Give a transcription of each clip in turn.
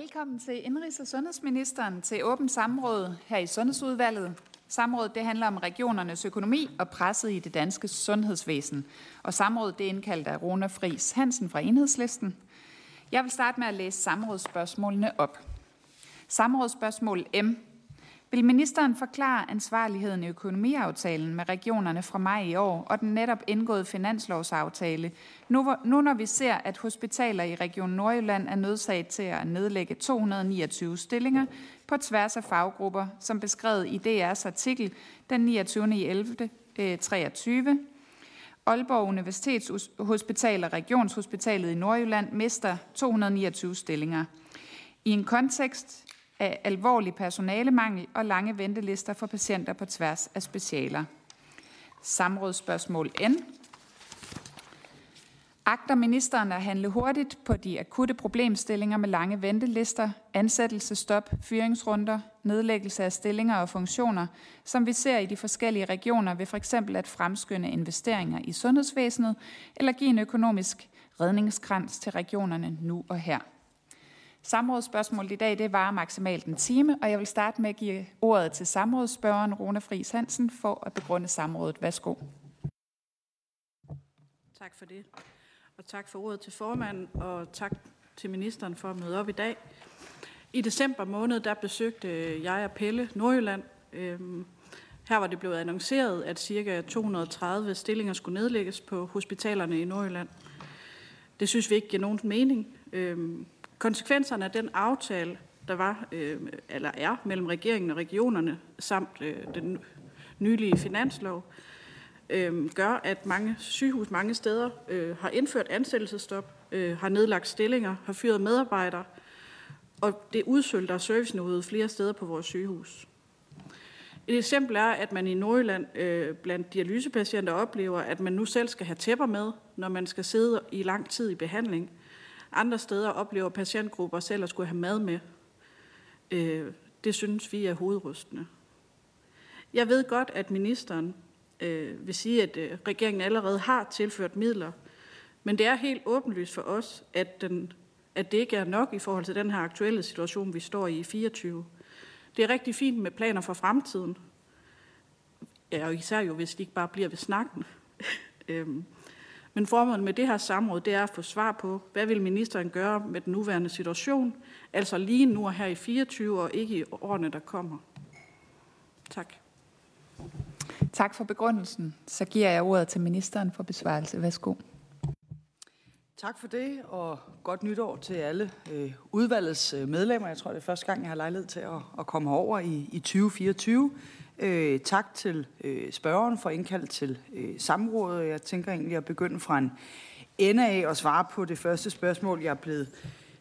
Velkommen til Indrigs- og Sundhedsministeren til åbent samråd her i Sundhedsudvalget. Samrådet det handler om regionernes økonomi og presset i det danske sundhedsvæsen. Og samrådet det er indkaldt af Rona Fris Hansen fra Enhedslisten. Jeg vil starte med at læse samrådsspørgsmålene op. Samrådsspørgsmål M. Vil ministeren forklare ansvarligheden i økonomiaftalen med regionerne fra maj i år og den netop indgåede finanslovsaftale, nu, nu når vi ser, at hospitaler i Region Nordjylland er nødsaget til at nedlægge 229 stillinger på tværs af faggrupper, som beskrevet i DR's artikel den 29. 11. 23. Aalborg Universitetshospital og Regionshospitalet i Nordjylland mister 229 stillinger. I en kontekst, af alvorlig personalemangel og lange ventelister for patienter på tværs af specialer. Samrådsspørgsmål N. Agter ministeren at handle hurtigt på de akutte problemstillinger med lange ventelister, ansættelsestop, fyringsrunder, nedlæggelse af stillinger og funktioner, som vi ser i de forskellige regioner ved for eksempel at fremskynde investeringer i sundhedsvæsenet eller give en økonomisk redningskrans til regionerne nu og her? Samrådsspørgsmålet i dag det var maksimalt en time, og jeg vil starte med at give ordet til samrådsspørgeren Rune Friis Hansen for at begrunde samrådet. Værsgo. Tak for det. Og tak for ordet til formanden, og tak til ministeren for at møde op i dag. I december måned, der besøgte jeg og Pelle Nordjylland. Øhm, her var det blevet annonceret, at ca. 230 stillinger skulle nedlægges på hospitalerne i Nordjylland. Det synes vi ikke giver nogen mening. Øhm, Konsekvenserne af den aftale, der var øh, eller er mellem regeringen og regionerne samt øh, den nylige finanslov, øh, gør, at mange sygehus mange steder øh, har indført ansættelsestop, øh, har nedlagt stillinger, har fyret medarbejdere, og det udsølter serviceniveauet flere steder på vores sygehus. Et eksempel er, at man i Nordjylland øh, blandt dialysepatienter oplever, at man nu selv skal have tæpper med, når man skal sidde i lang tid i behandling – andre steder oplever patientgrupper selv at skulle have mad med. Øh, det synes vi er hovedrystende. Jeg ved godt, at ministeren øh, vil sige, at øh, regeringen allerede har tilført midler, men det er helt åbenlyst for os, at, den, at det ikke er nok i forhold til den her aktuelle situation, vi står i i 24. Det er rigtig fint med planer for fremtiden, ja, og især jo, hvis de ikke bare bliver ved snakken. øhm, men formålet med det her samråd, det er at få svar på, hvad vil ministeren gøre med den nuværende situation, altså lige nu og her i 24 og ikke i årene, der kommer. Tak. Tak for begrundelsen. Så giver jeg ordet til ministeren for besvarelse. Værsgo. Tak for det, og godt nytår til alle øh, udvalgets øh, medlemmer. Jeg tror, det er første gang, jeg har lejlighed til at, at komme herover i, i 2024. Øh, tak til øh, spørgeren for indkaldt til øh, samrådet. Jeg tænker egentlig at begynde fra en ende af og svare på det første spørgsmål, jeg er blevet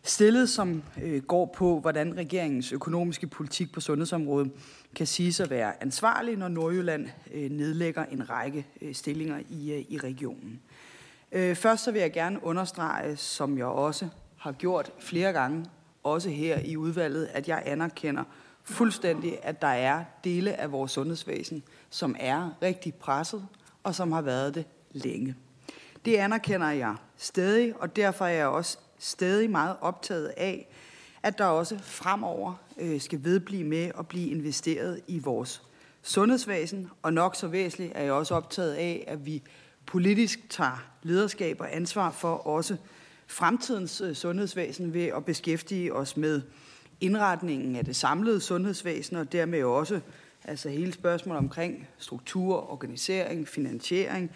stillet, som øh, går på, hvordan regeringens økonomiske politik på sundhedsområdet kan sige at være ansvarlig, når Nordjylland øh, nedlægger en række øh, stillinger i, øh, i regionen. Øh, først så vil jeg gerne understrege, som jeg også har gjort flere gange, også her i udvalget, at jeg anerkender fuldstændig, at der er dele af vores sundhedsvæsen, som er rigtig presset, og som har været det længe. Det anerkender jeg stadig, og derfor er jeg også stadig meget optaget af, at der også fremover øh, skal vedblive med at blive investeret i vores sundhedsvæsen, og nok så væsentligt er jeg også optaget af, at vi politisk tager lederskab og ansvar for også fremtidens øh, sundhedsvæsen ved at beskæftige os med indretningen af det samlede sundhedsvæsen, og dermed også altså hele spørgsmålet omkring struktur, organisering, finansiering.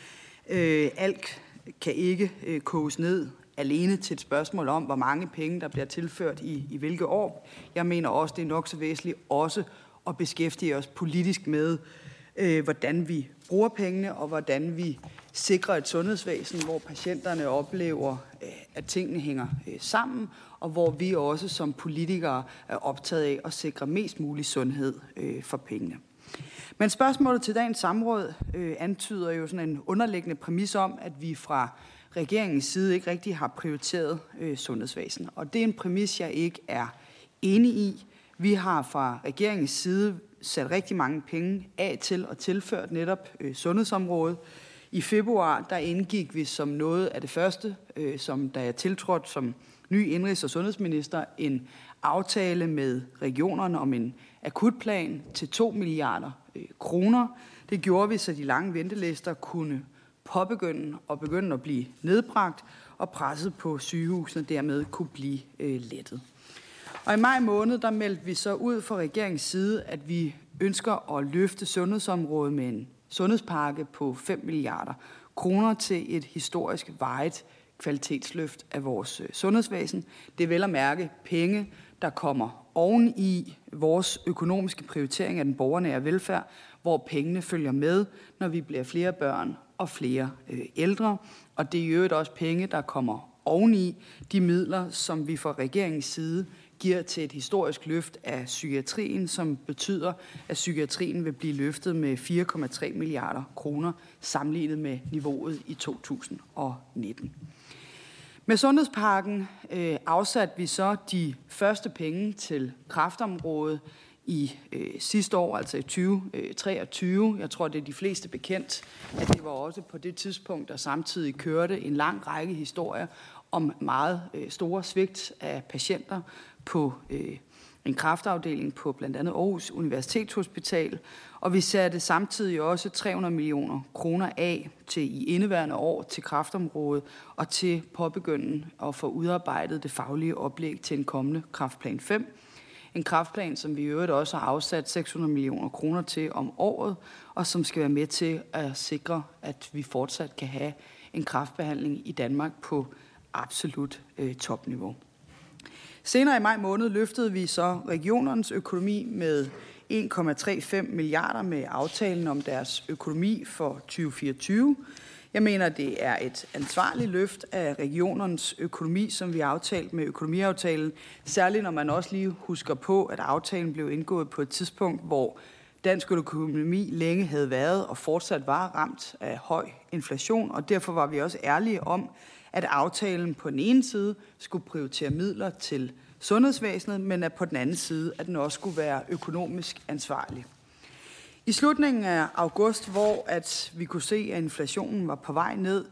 Øh, alt kan ikke øh, koges ned alene til et spørgsmål om, hvor mange penge, der bliver tilført i, i hvilke år. Jeg mener også, det er nok så væsentligt også at beskæftige os politisk med, øh, hvordan vi bruger pengene, og hvordan vi sikrer et sundhedsvæsen, hvor patienterne oplever, øh, at tingene hænger øh, sammen, og hvor vi også som politikere er optaget af at sikre mest mulig sundhed øh, for pengene. Men spørgsmålet til dagens samråd øh, antyder jo sådan en underliggende præmis om, at vi fra regeringens side ikke rigtig har prioriteret øh, sundhedsvæsen. Og det er en præmis, jeg ikke er enig i. Vi har fra regeringens side sat rigtig mange penge af til og tilført netop øh, sundhedsområdet. I februar der indgik vi som noget af det første, øh, som da jeg tiltrådte som ny indrigs- og sundhedsminister, en aftale med regionerne om en akutplan til 2 milliarder øh, kroner. Det gjorde vi, så de lange ventelister kunne påbegynde og begynde at blive nedbragt, og presset på sygehusene dermed kunne blive øh, lettet. Og i maj måned, der meldte vi så ud fra regeringens side, at vi ønsker at løfte sundhedsområdet med en sundhedspakke på 5 milliarder kroner til et historisk vejet kvalitetsløft af vores øh, sundhedsvæsen. Det er vel at mærke penge, der kommer oven i vores økonomiske prioritering af den borgernære velfærd, hvor pengene følger med, når vi bliver flere børn og flere øh, ældre. Og det er i øvrigt også penge, der kommer oveni de midler, som vi fra regeringens side giver til et historisk løft af psykiatrien, som betyder, at psykiatrien vil blive løftet med 4,3 milliarder kroner sammenlignet med niveauet i 2019. Med sundhedspakken øh, afsatte vi så de første penge til kraftområdet i øh, sidste år, altså i 2023. Øh, Jeg tror, det er de fleste bekendt, at det var også på det tidspunkt, der samtidig kørte en lang række historier om meget øh, store svigt af patienter på øh, en kraftafdeling på blandt andet Aarhus Universitetshospital, og vi satte samtidig også 300 millioner kroner af til i indeværende år til kraftområdet og til påbegyndelsen at få udarbejdet det faglige oplæg til en kommende kraftplan 5. En kraftplan, som vi i øvrigt også har afsat 600 millioner kroner til om året, og som skal være med til at sikre, at vi fortsat kan have en kraftbehandling i Danmark på absolut øh, topniveau. Senere i maj måned løftede vi så regionernes økonomi med 1,35 milliarder med aftalen om deres økonomi for 2024. Jeg mener, det er et ansvarligt løft af regionernes økonomi, som vi har aftalt med økonomiaftalen. Særligt når man også lige husker på, at aftalen blev indgået på et tidspunkt, hvor dansk økonomi længe havde været og fortsat var ramt af høj inflation, og derfor var vi også ærlige om, at aftalen på den ene side skulle prioritere midler til sundhedsvæsenet, men at på den anden side, at den også skulle være økonomisk ansvarlig. I slutningen af august, hvor at vi kunne se, at inflationen var på vej ned,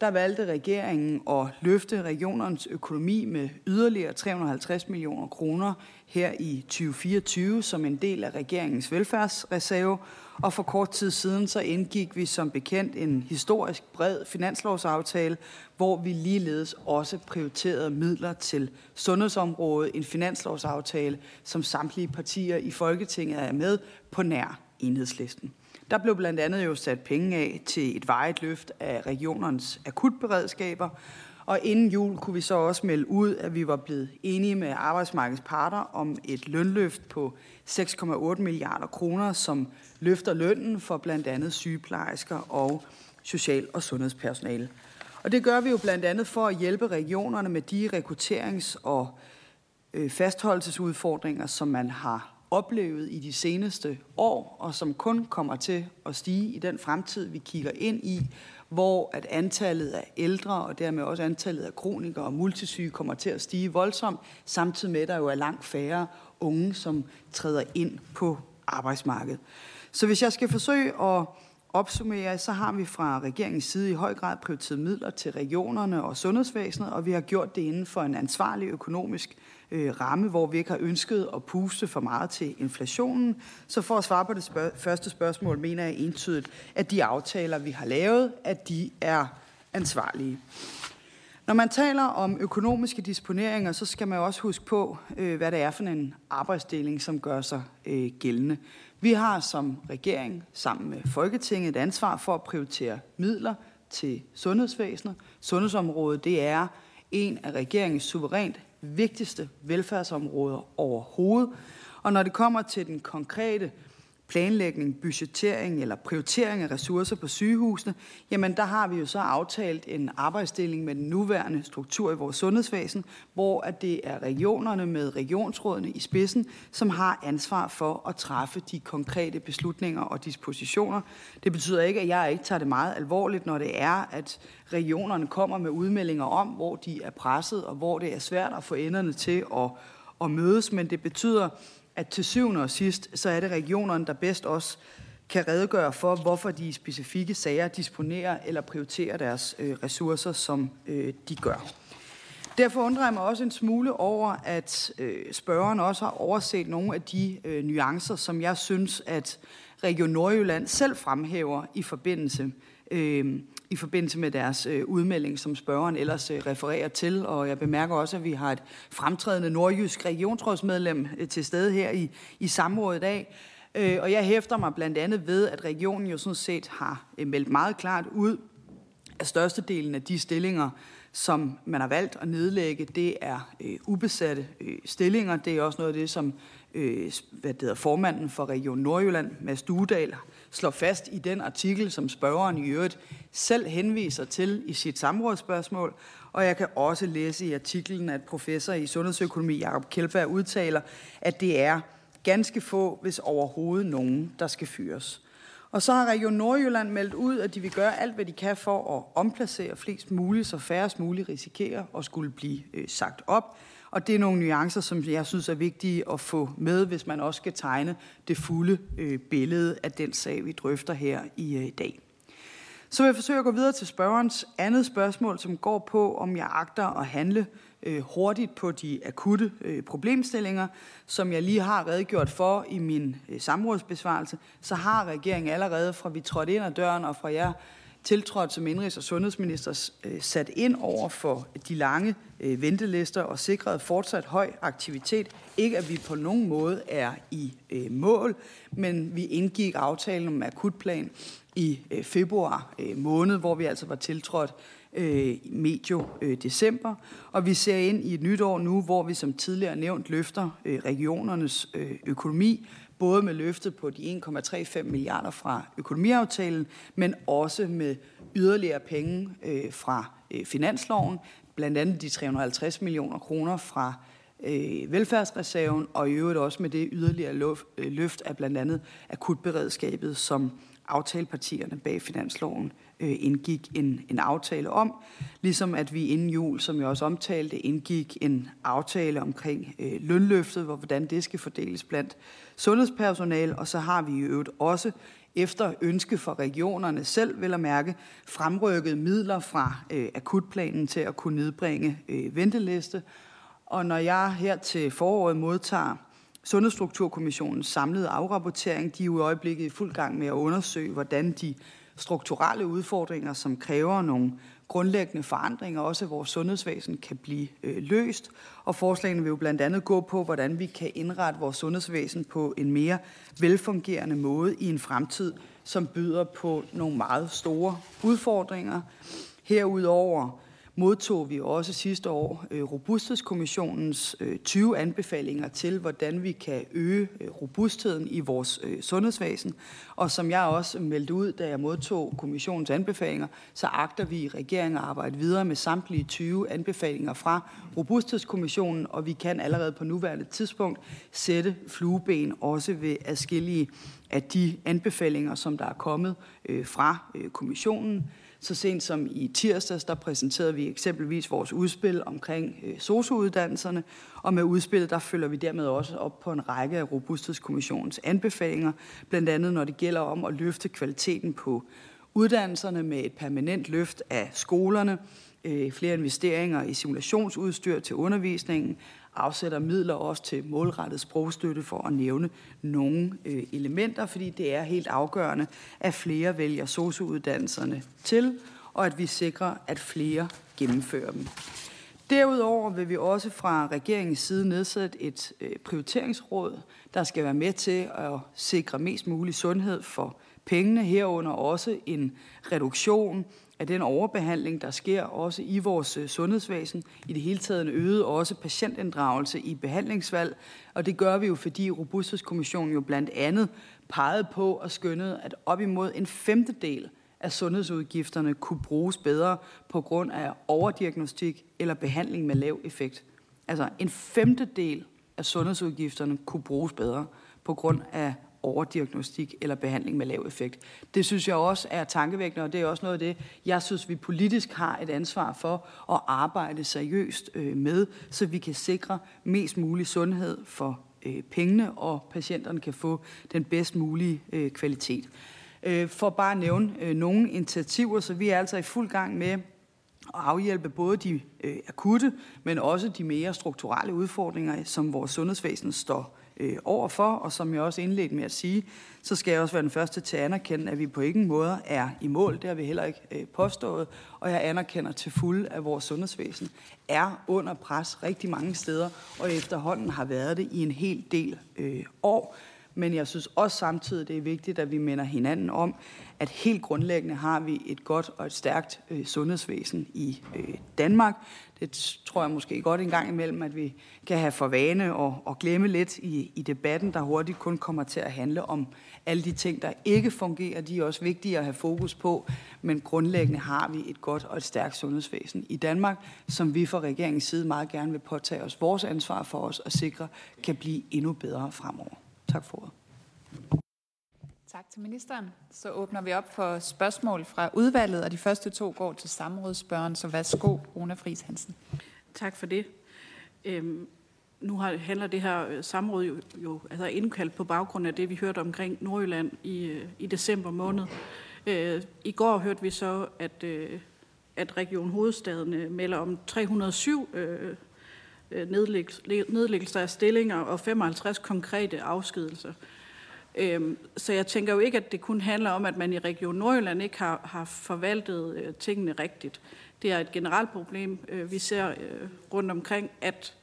der valgte regeringen at løfte regionernes økonomi med yderligere 350 millioner kroner her i 2024 som en del af regeringens velfærdsreserve. Og for kort tid siden så indgik vi som bekendt en historisk bred finanslovsaftale, hvor vi ligeledes også prioriterede midler til sundhedsområdet. En finanslovsaftale, som samtlige partier i Folketinget er med på nær enhedslisten. Der blev blandt andet jo sat penge af til et vejet løft af regionernes akutberedskaber, og inden jul kunne vi så også melde ud, at vi var blevet enige med arbejdsmarkedets parter om et lønløft på 6,8 milliarder kroner, som løfter lønnen for blandt andet sygeplejersker og social- og sundhedspersonale. Og det gør vi jo blandt andet for at hjælpe regionerne med de rekrutterings- og øh, fastholdelsesudfordringer, som man har oplevet i de seneste år, og som kun kommer til at stige i den fremtid, vi kigger ind i, hvor at antallet af ældre og dermed også antallet af kronikere og multisyge kommer til at stige voldsomt, samtidig med, at der jo er langt færre unge, som træder ind på arbejdsmarkedet. Så hvis jeg skal forsøge at opsummere, så har vi fra regeringens side i høj grad prioriteret midler til regionerne og sundhedsvæsenet, og vi har gjort det inden for en ansvarlig økonomisk øh, ramme, hvor vi ikke har ønsket at puste for meget til inflationen. Så for at svare på det spørg- første spørgsmål, mener jeg entydigt, at de aftaler, vi har lavet, at de er ansvarlige. Når man taler om økonomiske disponeringer, så skal man også huske på, øh, hvad det er for en arbejdsdeling, som gør sig øh, gældende. Vi har som regering sammen med Folketinget et ansvar for at prioritere midler til sundhedsvæsenet. Sundhedsområdet det er en af regeringens suverænt vigtigste velfærdsområder overhovedet. Og når det kommer til den konkrete planlægning, budgettering eller prioritering af ressourcer på sygehusene, jamen der har vi jo så aftalt en arbejdsdeling med den nuværende struktur i vores sundhedsvæsen, hvor at det er regionerne med regionsrådene i spidsen, som har ansvar for at træffe de konkrete beslutninger og dispositioner. Det betyder ikke, at jeg ikke tager det meget alvorligt, når det er, at regionerne kommer med udmeldinger om, hvor de er presset og hvor det er svært at få enderne til at, at mødes, men det betyder, at til syvende og sidst, så er det regionerne, der bedst også kan redegøre for, hvorfor de specifikke sager disponerer eller prioriterer deres øh, ressourcer, som øh, de gør. Derfor undrer jeg mig også en smule over, at øh, spørgeren også har overset nogle af de øh, nuancer, som jeg synes, at Region Nordjylland selv fremhæver i forbindelse, øh, i forbindelse med deres øh, udmelding, som spørgeren ellers øh, refererer til. Og jeg bemærker også, at vi har et fremtrædende nordjysk regionsrådsmedlem øh, til stede her i, i samrådet i dag. Øh, og jeg hæfter mig blandt andet ved, at regionen jo sådan set har øh, meldt meget klart ud, at størstedelen af de stillinger, som man har valgt at nedlægge, det er øh, ubesatte øh, stillinger. Det er også noget af det, som øh, hvad det hedder, formanden for Region Nordjylland, Mads Duedal, slår fast i den artikel, som spørgeren i øvrigt selv henviser til i sit samrådsspørgsmål. Og jeg kan også læse i artiklen, at professor i sundhedsøkonomi Jakob Kjeldberg udtaler, at det er ganske få, hvis overhovedet nogen, der skal fyres. Og så har Region Nordjylland meldt ud, at de vil gøre alt, hvad de kan for at omplacere flest muligt, så færrest muligt risikerer at skulle blive øh, sagt op. Og det er nogle nuancer, som jeg synes er vigtige at få med, hvis man også skal tegne det fulde øh, billede af den sag, vi drøfter her i øh, dag. Så vil jeg forsøge at gå videre til spørgerens andet spørgsmål, som går på, om jeg agter at handle øh, hurtigt på de akutte øh, problemstillinger, som jeg lige har redegjort for i min øh, samrådsbesvarelse, så har regeringen allerede fra vi trådte ind ad døren og fra jer tiltrådt som indrigs- og sundhedsminister øh, sat ind over for de lange øh, ventelister og sikret fortsat høj aktivitet. Ikke at vi på nogen måde er i øh, mål, men vi indgik aftalen om akutplan i februar måned, hvor vi altså var tiltrådt øh, medio øh, december. Og vi ser ind i et nyt år nu, hvor vi som tidligere nævnt løfter øh, regionernes øh, økonomi, både med løftet på de 1,35 milliarder fra økonomiaftalen, men også med yderligere penge øh, fra øh, finansloven, blandt andet de 350 millioner kroner fra øh, velfærdsreserven, og i øvrigt også med det yderligere øh, løft af blandt andet akutberedskabet, som aftalepartierne bag finansloven øh, indgik en, en aftale om, ligesom at vi inden jul, som jeg også omtalte, indgik en aftale omkring øh, lønløftet, hvor hvordan det skal fordeles blandt sundhedspersonale, og så har vi i øvrigt også efter ønske fra regionerne selv, vil at mærke, fremrykket midler fra øh, akutplanen til at kunne nedbringe øh, venteliste. Og når jeg her til foråret modtager Sundhedsstrukturkommissionens samlede afrapportering, de er jo i øjeblikket i fuld gang med at undersøge, hvordan de strukturelle udfordringer, som kræver nogle grundlæggende forandringer, også i vores sundhedsvæsen, kan blive øh, løst. Og forslagene vil jo blandt andet gå på, hvordan vi kan indrette vores sundhedsvæsen på en mere velfungerende måde i en fremtid, som byder på nogle meget store udfordringer. Herudover modtog vi også sidste år øh, Robusthedskommissionens øh, 20 anbefalinger til, hvordan vi kan øge øh, robustheden i vores sundhedsvæsen. Og som jeg også meldte ud, da jeg modtog kommissionens anbefalinger, så agter vi i regeringen at arbejde videre med samtlige 20 anbefalinger fra Robusthedskommissionen, og vi kan allerede på nuværende tidspunkt sætte flueben også ved adskillige af de anbefalinger, som der er kommet fra kommissionen. Så sent som i tirsdags, der præsenterede vi eksempelvis vores udspil omkring øh, sociouddannelserne, og med udspillet, der følger vi dermed også op på en række af Robusthedskommissionens anbefalinger, blandt andet når det gælder om at løfte kvaliteten på uddannelserne med et permanent løft af skolerne, øh, flere investeringer i simulationsudstyr til undervisningen, afsætter midler også til målrettet sprogstøtte for at nævne nogle øh, elementer, fordi det er helt afgørende, at flere vælger sociouddannelserne til, og at vi sikrer, at flere gennemfører dem. Derudover vil vi også fra regeringens side nedsætte et øh, prioriteringsråd, der skal være med til at sikre mest mulig sundhed for pengene, herunder også en reduktion af den overbehandling, der sker også i vores øh, sundhedsvæsen. I det hele taget øget også patientinddragelse i behandlingsvalg. Og det gør vi jo, fordi Robusthedskommissionen jo blandt andet pegede på og skønnede, at op imod en femtedel af sundhedsudgifterne kunne bruges bedre på grund af overdiagnostik eller behandling med lav effekt. Altså en femtedel af sundhedsudgifterne kunne bruges bedre på grund af overdiagnostik eller behandling med lav effekt. Det synes jeg også er tankevækkende, og det er også noget af det, jeg synes, vi politisk har et ansvar for at arbejde seriøst øh, med, så vi kan sikre mest mulig sundhed for øh, pengene, og patienterne kan få den bedst mulige øh, kvalitet. For bare at nævne nogle initiativer, så vi er altså i fuld gang med at afhjælpe både de øh, akutte, men også de mere strukturelle udfordringer, som vores sundhedsvæsen står øh, overfor, og som jeg også indledte med at sige, så skal jeg også være den første til at anerkende, at vi på ingen måde er i mål. Det har vi heller ikke øh, påstået, og jeg anerkender til fuld, at vores sundhedsvæsen er under pres rigtig mange steder, og efterhånden har været det i en hel del øh, år. Men jeg synes også samtidig, det er vigtigt, at vi minder hinanden om, at helt grundlæggende har vi et godt og et stærkt øh, sundhedsvæsen i øh, Danmark. Det tror jeg måske godt en gang imellem, at vi kan have for vane og, og glemme lidt i, i debatten, der hurtigt kun kommer til at handle om alle de ting, der ikke fungerer. De er også vigtige at have fokus på, men grundlæggende har vi et godt og et stærkt sundhedsvæsen i Danmark, som vi fra regeringens side meget gerne vil påtage os vores ansvar for os at sikre kan blive endnu bedre fremover. Tak for ordet. Tak til ministeren. Så åbner vi op for spørgsmål fra udvalget, og de første to går til samrådsspørgen. Så værsgo, Rune Friis Hansen. Tak for det. Øhm, nu har, handler det her samråd jo, jo altså indkaldt på baggrund af det, vi hørte omkring Nordjylland i, øh, i december måned. Øh, I går hørte vi så, at, øh, at Region Hovedstaden øh, melder om 307 øh, øh Øh, nedlæggelser af stillinger og 55 konkrete afskedelser. Øhm, så jeg tænker jo ikke, at det kun handler om, at man i Region Nordjylland ikke har, har forvaltet øh, tingene rigtigt. Det er et generelt problem, øh, vi ser rundt omkring, at,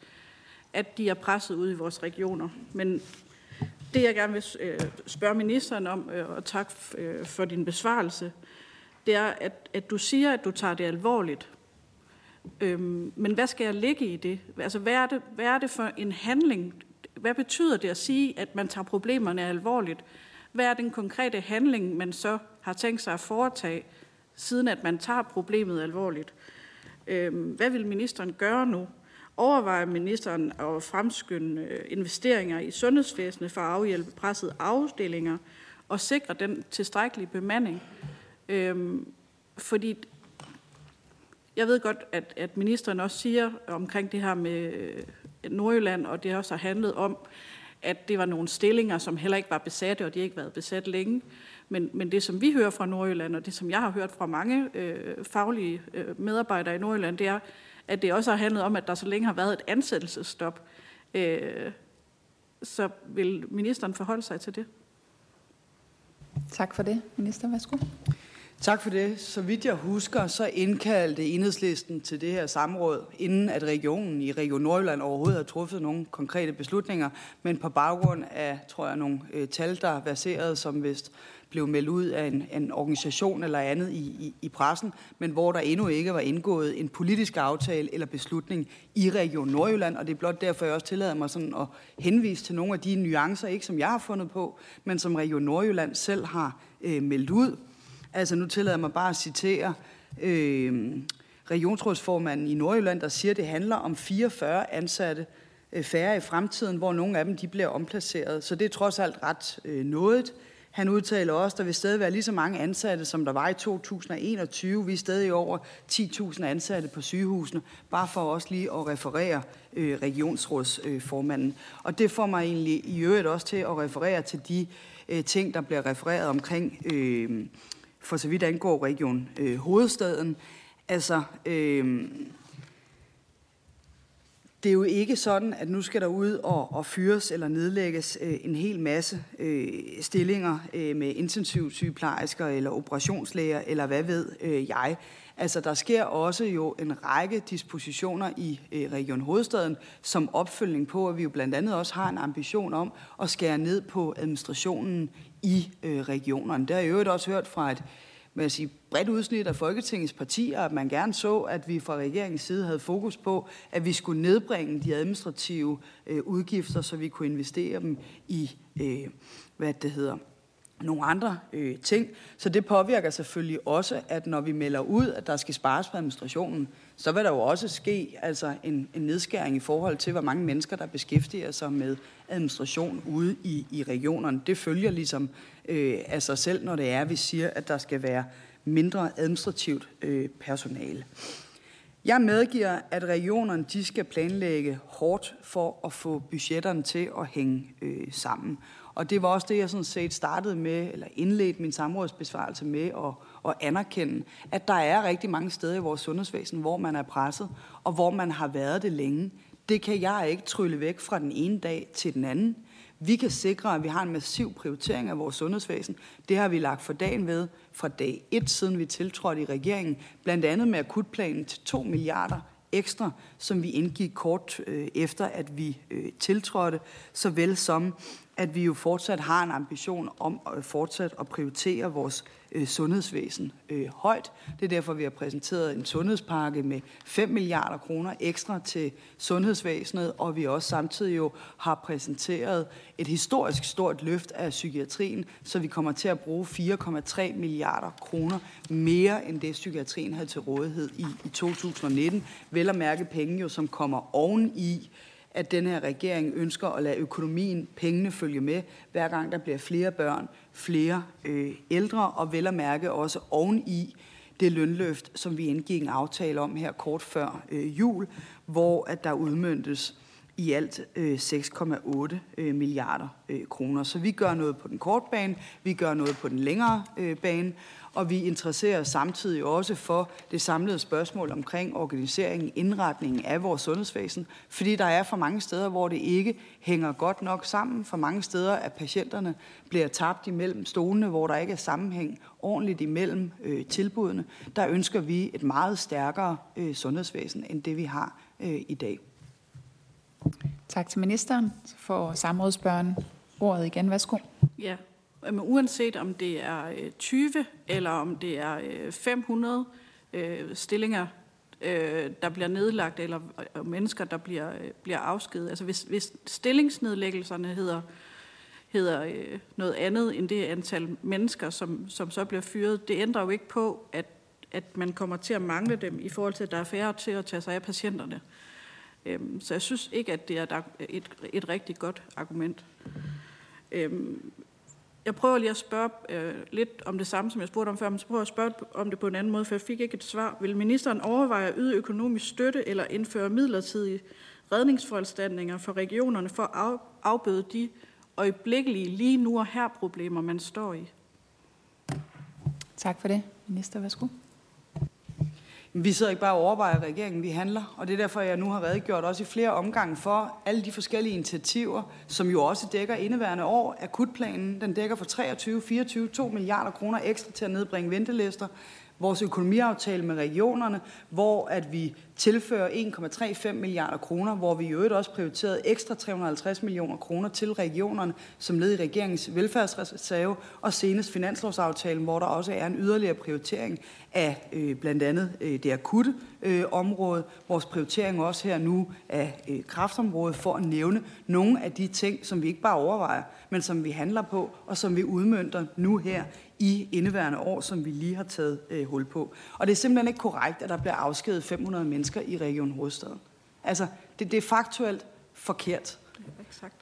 at de er presset ud i vores regioner. Men det, jeg gerne vil spørge ministeren om, og tak for din besvarelse, det er, at, at du siger, at du tager det alvorligt. Øhm, men hvad skal jeg ligge i det? Altså, hvad er det, hvad er det for en handling, hvad betyder det at sige, at man tager problemerne alvorligt? Hvad er den konkrete handling, man så har tænkt sig at foretage, siden at man tager problemet alvorligt? Øhm, hvad vil ministeren gøre nu? Overvejer ministeren at fremskynde øh, investeringer i sundhedsvæsenet for at afhjælpe pressede afdelinger og sikre den tilstrækkelige bemanding? Øhm, fordi jeg ved godt, at, at ministeren også siger omkring det her med øh, Nordjylland, og det også har handlet om, at det var nogle stillinger, som heller ikke var besatte, og de har ikke været besat længe. Men, men det, som vi hører fra Nordjylland, og det, som jeg har hørt fra mange øh, faglige øh, medarbejdere i Nordjylland, det er, at det også har handlet om, at der så længe har været et ansættelsesstop. Øh, så vil ministeren forholde sig til det? Tak for det. Minister, værsgo. Tak for det. Så vidt jeg husker, så indkaldte enhedslisten til det her samråd, inden at regionen i Region Nordjylland overhovedet har truffet nogle konkrete beslutninger, men på baggrund af, tror jeg, nogle øh, tal, der verserede, som vist blev meldt ud af en, en organisation eller andet i, i, i pressen, men hvor der endnu ikke var indgået en politisk aftale eller beslutning i Region Nordjylland, og det er blot derfor, jeg også tillader mig sådan at henvise til nogle af de nuancer, ikke som jeg har fundet på, men som Region Nordjylland selv har øh, meldt ud. Altså nu tillader jeg mig bare at citere øh, regionsrådsformanden i Nordjylland, der siger, at det handler om 44 ansatte øh, færre i fremtiden, hvor nogle af dem de bliver omplaceret. Så det er trods alt ret øh, noget. Han udtaler også, at der vil stadig være lige så mange ansatte, som der var i 2021. Vi er stadig over 10.000 ansatte på sygehusene, bare for også lige at referere øh, regionsrådsformanden. Øh, og det får mig egentlig i øvrigt også til at referere til de øh, ting, der bliver refereret omkring øh, for så vidt angår region øh, hovedstaden. Altså, øh, det er jo ikke sådan, at nu skal der ud og, og fyres eller nedlægges øh, en hel masse øh, stillinger øh, med intensivsygeplejersker eller operationslæger eller hvad ved øh, jeg. Altså, der sker også jo en række dispositioner i øh, Region Hovedstaden som opfølgning på, at vi jo blandt andet også har en ambition om at skære ned på administrationen i øh, regionerne. Det har jeg jo også hørt fra et vil jeg sige, bredt udsnit af Folketingets partier, at man gerne så, at vi fra regeringens side havde fokus på, at vi skulle nedbringe de administrative øh, udgifter, så vi kunne investere dem i, øh, hvad det hedder, nogle andre øh, ting. Så det påvirker selvfølgelig også, at når vi melder ud, at der skal spares på administrationen, så vil der jo også ske altså en, en nedskæring i forhold til, hvor mange mennesker, der beskæftiger sig med administration ude i, i regionerne. Det følger ligesom øh, af sig selv, når det er, at vi siger, at der skal være mindre administrativt øh, personale. Jeg medgiver, at regionerne de skal planlægge hårdt for at få budgetterne til at hænge øh, sammen. Og det var også det, jeg sådan set startede med, eller indledte min samrådsbesvarelse med at, at anerkende, at der er rigtig mange steder i vores sundhedsvæsen, hvor man er presset, og hvor man har været det længe. Det kan jeg ikke trylle væk fra den ene dag til den anden. Vi kan sikre, at vi har en massiv prioritering af vores sundhedsvæsen. Det har vi lagt for dagen ved fra dag 1, siden vi tiltrådte i regeringen. Blandt andet med akutplanen til 2 milliarder ekstra, som vi indgik kort øh, efter, at vi øh, tiltrådte, såvel som at vi jo fortsat har en ambition om at fortsat at prioritere vores øh, sundhedsvæsen øh, højt. Det er derfor, vi har præsenteret en sundhedspakke med 5 milliarder kroner ekstra til sundhedsvæsenet, og vi også samtidig jo har præsenteret et historisk stort løft af psykiatrien, så vi kommer til at bruge 4,3 milliarder kroner mere end det, psykiatrien havde til rådighed i, i 2019. Vel at mærke penge jo, som kommer oven i at den her regering ønsker at lade økonomien, pengene følge med, hver gang der bliver flere børn, flere øh, ældre, og vel at mærke også oveni i det lønløft, som vi indgik en aftale om her kort før øh, jul, hvor at der udmyndtes i alt øh, 6,8 øh, milliarder øh, kroner. Så vi gør noget på den korte bane, vi gør noget på den længere bane, og vi interesserer os samtidig også for det samlede spørgsmål omkring organiseringen, indretningen af vores sundhedsvæsen, fordi der er for mange steder, hvor det ikke hænger godt nok sammen. For mange steder, at patienterne bliver tabt imellem stolene, hvor der ikke er sammenhæng ordentligt imellem øh, tilbudene. Der ønsker vi et meget stærkere øh, sundhedsvæsen, end det vi har øh, i dag. Tak til ministeren. Så får samrådsbørn ordet igen. Værsgo. Ja, men uanset om det er øh, 20 eller om det er 500 øh, øh, stillinger, øh, der bliver nedlagt, eller øh, mennesker, der bliver, bliver afskedet. Altså hvis, hvis stillingsnedlæggelserne hedder, hedder noget andet end det antal mennesker, som, som så bliver fyret, det ændrer jo ikke på, at, at man kommer til at mangle dem i forhold til, at der er færre til at tage sig af patienterne. Øhm, så jeg synes ikke, at det er et, et rigtig godt argument. Øhm, jeg prøver lige at spørge øh, lidt om det samme, som jeg spurgte om før, men så prøver jeg at spørge om det på en anden måde, for jeg fik ikke et svar. Vil ministeren overveje at yde økonomisk støtte eller indføre midlertidige redningsforanstaltninger for regionerne for at afbøde de øjeblikkelige lige nu og her problemer, man står i? Tak for det. Minister, værsgo. Vi sidder ikke bare og overvejer regeringen, vi handler. Og det er derfor, jeg nu har redegjort også i flere omgange for alle de forskellige initiativer, som jo også dækker indeværende år. Akutplanen, den dækker for 23, 24, 2 milliarder kroner ekstra til at nedbringe ventelister vores økonomiaftale med regionerne, hvor at vi tilfører 1,35 milliarder kroner, hvor vi i øvrigt også prioriterede ekstra 350 millioner kroner til regionerne som led i regeringens velfærdsreserve, og senest finanslovsaftalen, hvor der også er en yderligere prioritering af øh, blandt andet øh, det akutte øh, område, vores prioritering også her nu af øh, kraftområdet, for at nævne nogle af de ting, som vi ikke bare overvejer, men som vi handler på, og som vi udmønter nu her i indeværende år, som vi lige har taget øh, hul på. Og det er simpelthen ikke korrekt, at der bliver afskedet 500 mennesker i Region Hovedstaden. Altså, det, det er faktuelt forkert. Det er ikke sagt.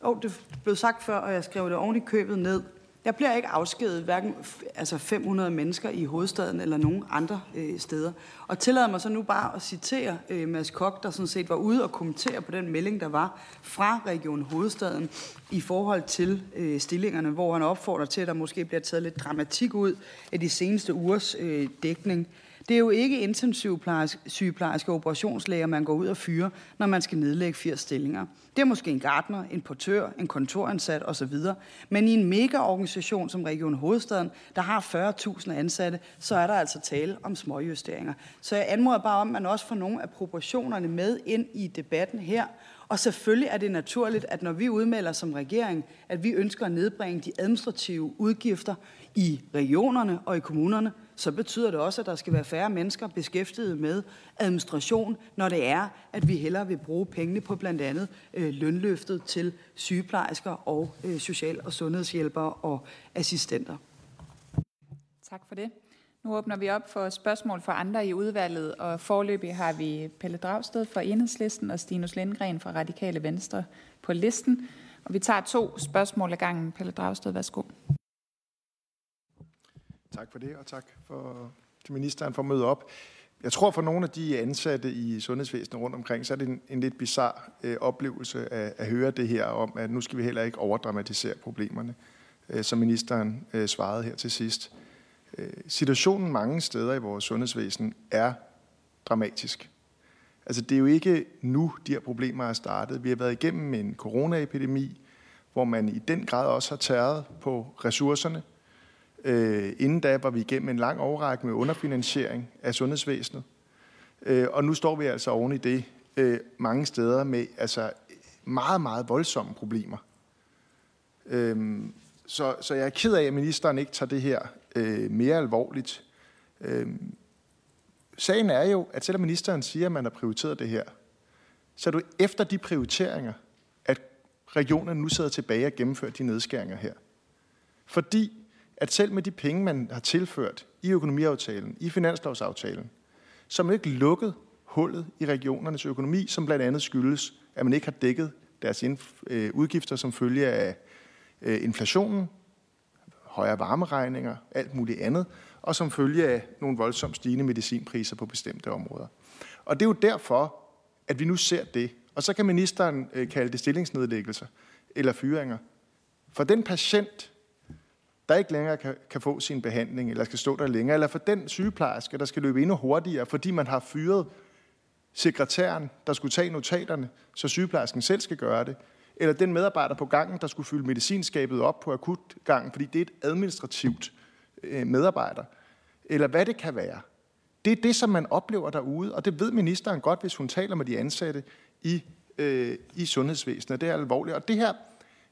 Oh, det blev sagt før, og jeg skrev det oven i købet ned. Jeg bliver ikke afskedet hverken altså 500 mennesker i hovedstaden eller nogen andre øh, steder. Og tillader mig så nu bare at citere øh, Mads Kok, der sådan set var ude og kommentere på den melding, der var fra Region Hovedstaden i forhold til øh, stillingerne, hvor han opfordrer til, at der måske bliver taget lidt dramatik ud af de seneste ugers øh, dækning. Det er jo ikke intensivsygeplejerske operationslæger, man går ud og fyre, når man skal nedlægge 80 stillinger. Det er måske en gartner, en portør, en kontoransat osv. Men i en megaorganisation som Region Hovedstaden, der har 40.000 ansatte, så er der altså tale om småjusteringer. Så jeg anmoder bare om, at man også får nogle af proportionerne med ind i debatten her, og selvfølgelig er det naturligt, at når vi udmelder som regering, at vi ønsker at nedbringe de administrative udgifter i regionerne og i kommunerne, så betyder det også, at der skal være færre mennesker beskæftiget med administration, når det er, at vi hellere vil bruge pengene på blandt andet øh, lønløftet til sygeplejersker og øh, social- og sundhedshjælpere og assistenter. Tak for det. Nu åbner vi op for spørgsmål fra andre i udvalget, og forløbig har vi Pelle Dragsted fra Enhedslisten og Stinus Lindgren fra Radikale Venstre på listen. Og vi tager to spørgsmål ad gangen. Pelle Dragsted, værsgo. Tak for det, og tak for, til ministeren for at møde op. jeg tror for nogle af de ansatte i sundhedsvæsenet rundt omkring, så er det en, en lidt bizar øh, oplevelse at, at høre det her om, at nu skal vi heller ikke overdramatisere problemerne, øh, som ministeren øh, svarede her til sidst. Øh, Øh, situationen mange steder i vores sundhedsvæsen er dramatisk. Altså det er jo ikke nu, de her problemer er startet. Vi har været igennem en coronaepidemi, hvor man i den grad også har tæret på ressourcerne. Øh, inden da var vi igennem en lang overrække med underfinansiering af sundhedsvæsenet. Øh, og nu står vi altså oven i det øh, mange steder med altså, meget, meget voldsomme problemer. Øh, så, så jeg er ked af, at ministeren ikke tager det her øh, mere alvorligt. Øh, sagen er jo, at selvom ministeren siger, at man har prioriteret det her, så er du efter de prioriteringer, at regionerne nu sidder tilbage og gennemfører de nedskæringer her. Fordi at selv med de penge, man har tilført i økonomiaftalen, i finanslovsaftalen, så er man ikke lukket hullet i regionernes økonomi, som blandt andet skyldes, at man ikke har dækket deres øh, udgifter som følge af øh, inflationen, højere varmeregninger, alt muligt andet, og som følge af nogle voldsomt stigende medicinpriser på bestemte områder. Og det er jo derfor, at vi nu ser det. Og så kan ministeren øh, kalde det stillingsnedlæggelser eller fyringer. For den patient, der ikke længere kan, kan få sin behandling, eller skal stå der længere, eller for den sygeplejerske, der skal løbe endnu hurtigere, fordi man har fyret sekretæren, der skulle tage notaterne, så sygeplejersken selv skal gøre det, eller den medarbejder på gangen, der skulle fylde medicinskabet op på akutgangen, fordi det er et administrativt øh, medarbejder, eller hvad det kan være. Det er det, som man oplever derude, og det ved ministeren godt, hvis hun taler med de ansatte i, øh, i sundhedsvæsenet. Det er alvorligt. Og det her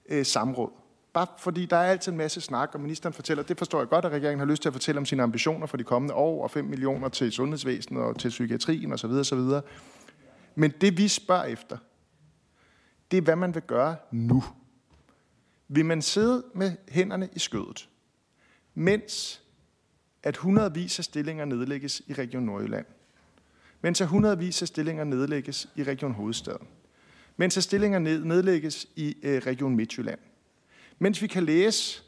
øh, samråd, bare fordi der er altid en masse snak, og ministeren fortæller, det forstår jeg godt, at regeringen har lyst til at fortælle om sine ambitioner for de kommende år, og 5 millioner til sundhedsvæsenet og til psykiatrien osv. osv. Men det vi spørger efter, det er, hvad man vil gøre nu. Vil man sidde med hænderne i skødet, mens at hundredvis af stillinger nedlægges i Region Nordjylland, mens at hundredvis af stillinger nedlægges i Region Hovedstaden, mens at stillinger nedlægges i øh, Region Midtjylland, mens vi kan læse,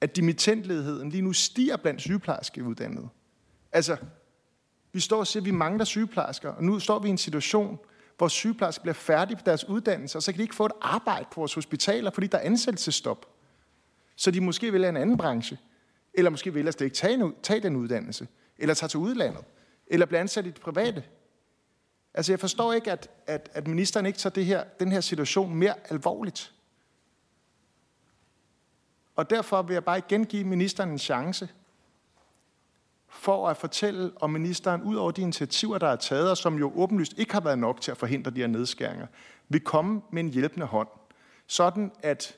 at dimittentledigheden lige nu stiger blandt sygeplejerskeuddannede. Altså, vi står og siger, at vi mangler sygeplejersker, og nu står vi i en situation, hvor sygeplejersker bliver færdige på deres uddannelse, og så kan de ikke få et arbejde på vores hospitaler, fordi der er ansættelsestop. Så de måske vælger en anden branche, eller måske vælger slet ikke tage, tage den uddannelse, eller tage til udlandet, eller blive ansat i det private. Altså jeg forstår ikke, at, at, at ministeren ikke tager det her, den her situation mere alvorligt. Og derfor vil jeg bare igen give ministeren en chance for at fortælle, om ministeren, ud over de initiativer, der er taget, og som jo åbenlyst ikke har været nok til at forhindre de her nedskæringer, vil komme med en hjælpende hånd, sådan at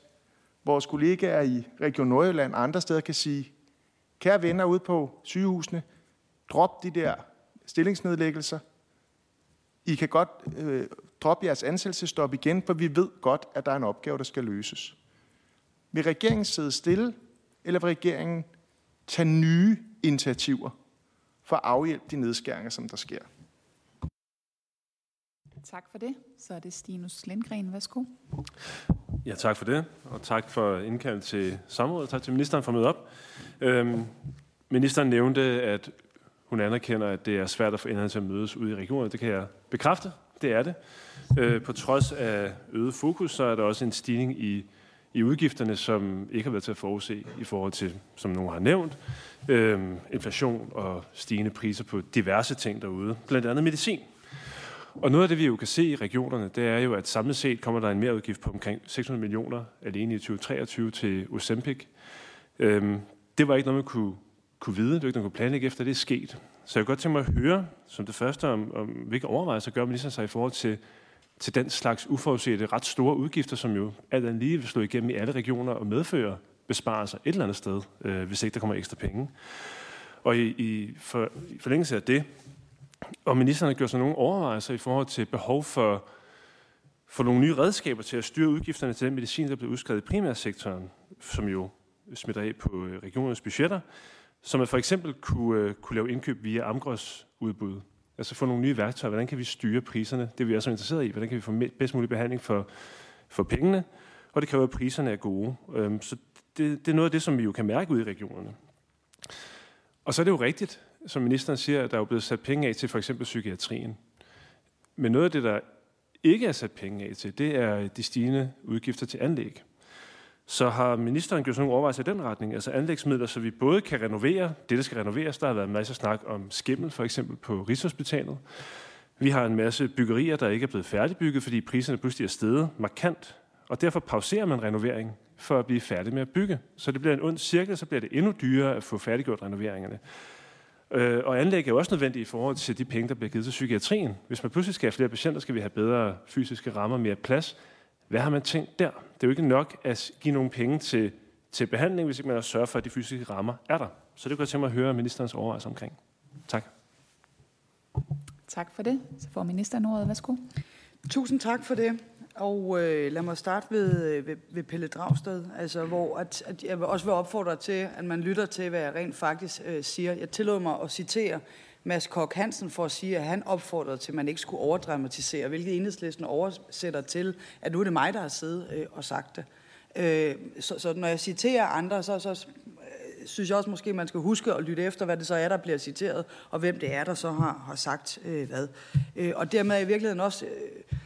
vores kollegaer i Region Nordjylland og andre steder kan sige, kære venner ude på sygehusene, drop de der stillingsnedlæggelser. I kan godt øh, droppe jeres ansættelsestop igen, for vi ved godt, at der er en opgave, der skal løses. Vil regeringen sidde stille, eller vil regeringen tage nye initiativer for at afhjælpe de nedskæringer, som der sker? Tak for det. Så er det Stinus Lindgren. Værsgo. Ja, tak for det, og tak for indkaldet til samrådet. Tak til ministeren for at møde op. Øhm, ministeren nævnte, at hun anerkender, at det er svært at få enderne til at mødes ude i regionerne. Det kan jeg bekræfte. Det er det. Øh, på trods af øget fokus, så er der også en stigning i, i udgifterne, som ikke har været til at forudse i forhold til, som nogen har nævnt, øh, inflation og stigende priser på diverse ting derude, blandt andet medicin. Og noget af det, vi jo kan se i regionerne, det er jo, at samlet set kommer der en mere udgift på omkring 600 millioner alene i 2023 til Ozempic. Øhm, det var ikke noget, man kunne, kunne vide, det var ikke noget, man kunne planlægge efter, det er sket. Så jeg kunne godt tænke mig at høre, som det første, om, om hvilke overvejelser gør ministeren sig i forhold til, til den slags uforudsete, ret store udgifter, som jo alt andet lige vil slå igennem i alle regioner og medføre besparelser et eller andet sted, øh, hvis ikke der kommer ekstra penge. Og i, i, for, i forlængelse af det, og ministeren har gjort sig nogle overvejelser i forhold til behov for, for nogle nye redskaber til at styre udgifterne til den medicin, der bliver udskrevet i primærsektoren, som jo smitter af på øh, regionernes budgetter, som man for eksempel kunne, øh, kunne lave indkøb via Amgros udbud. Altså få nogle nye værktøjer. Hvordan kan vi styre priserne? Det er vi også interesseret i. Hvordan kan vi få bedst mulig behandling for, for pengene? Og det kræver, at priserne er gode. Øhm, så det, det er noget af det, som vi jo kan mærke ud i regionerne. Og så er det jo rigtigt, som ministeren siger, at der er jo blevet sat penge af til for eksempel psykiatrien. Men noget af det, der ikke er sat penge af til, det er de stigende udgifter til anlæg. Så har ministeren gjort sådan nogle overvejelser i den retning, altså anlægsmidler, så vi både kan renovere det, der skal renoveres. Der har været masser af snak om skimmel, for eksempel på Rigshospitalet. Vi har en masse byggerier, der ikke er blevet færdigbygget, fordi priserne pludselig er steget markant. Og derfor pauserer man renovering for at blive færdig med at bygge. Så det bliver en ond cirkel, så bliver det endnu dyrere at få færdiggjort renoveringerne. Øh, og anlæg er jo også nødvendigt i forhold til de penge, der bliver givet til psykiatrien. Hvis man pludselig skal have flere patienter, skal vi have bedre fysiske rammer, mere plads. Hvad har man tænkt der? Det er jo ikke nok at give nogle penge til, til behandling, hvis ikke man har sørget for, at de fysiske rammer er der. Så det kunne jeg tænke mig at høre ministerens overvejelser omkring. Tak. Tak for det. Så får ministeren ordet. Værsgo. Tusind tak for det. Og øh, lad mig starte ved, øh, ved, ved Pelle Dragsted, altså, hvor at, at jeg også vil opfordre til, at man lytter til, hvad jeg rent faktisk øh, siger. Jeg tillod mig at citere Mads Kok Hansen for at sige, at han opfordrede til, at man ikke skulle overdramatisere, hvilket enhedslisten oversætter til, at nu er det mig, der har siddet øh, og sagt det. Øh, så, så når jeg citerer andre, så, så øh, synes jeg også måske, man skal huske at lytte efter, hvad det så er, der bliver citeret, og hvem det er, der så har, har sagt øh, hvad. Øh, og dermed i virkeligheden også... Øh,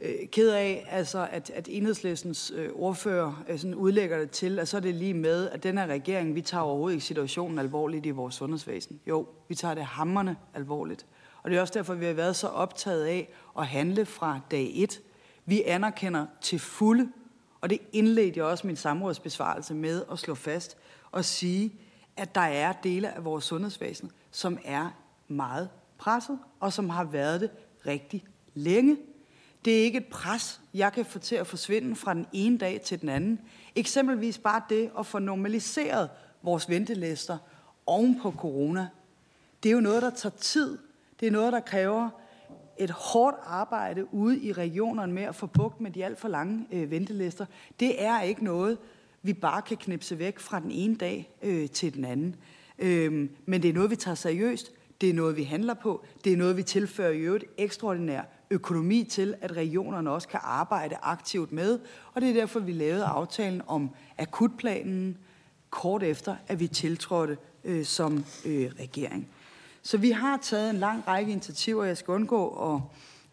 øh, ked af, altså, at, at enhedslistens øh, ordfører øh, sådan udlægger det til, at så er det lige med, at den her regering, vi tager overhovedet ikke situationen alvorligt i vores sundhedsvæsen. Jo, vi tager det hammerne alvorligt. Og det er også derfor, vi har været så optaget af at handle fra dag et. Vi anerkender til fulde, og det indledte jeg også min samrådsbesvarelse med at slå fast og sige, at der er dele af vores sundhedsvæsen, som er meget presset, og som har været det rigtig længe. Det er ikke et pres, jeg kan få til at forsvinde fra den ene dag til den anden. Eksempelvis bare det at få normaliseret vores ventelister oven på corona. Det er jo noget, der tager tid. Det er noget, der kræver et hårdt arbejde ude i regionerne med at få bugt med de alt for lange øh, ventelister. Det er ikke noget, vi bare kan knipse væk fra den ene dag øh, til den anden. Øh, men det er noget, vi tager seriøst. Det er noget, vi handler på. Det er noget, vi tilfører i øvrigt ekstraordinær økonomi til, at regionerne også kan arbejde aktivt med. Og det er derfor, vi lavede aftalen om akutplanen kort efter, at vi tiltrådte øh, som øh, regering. Så vi har taget en lang række initiativer. Jeg skal undgå at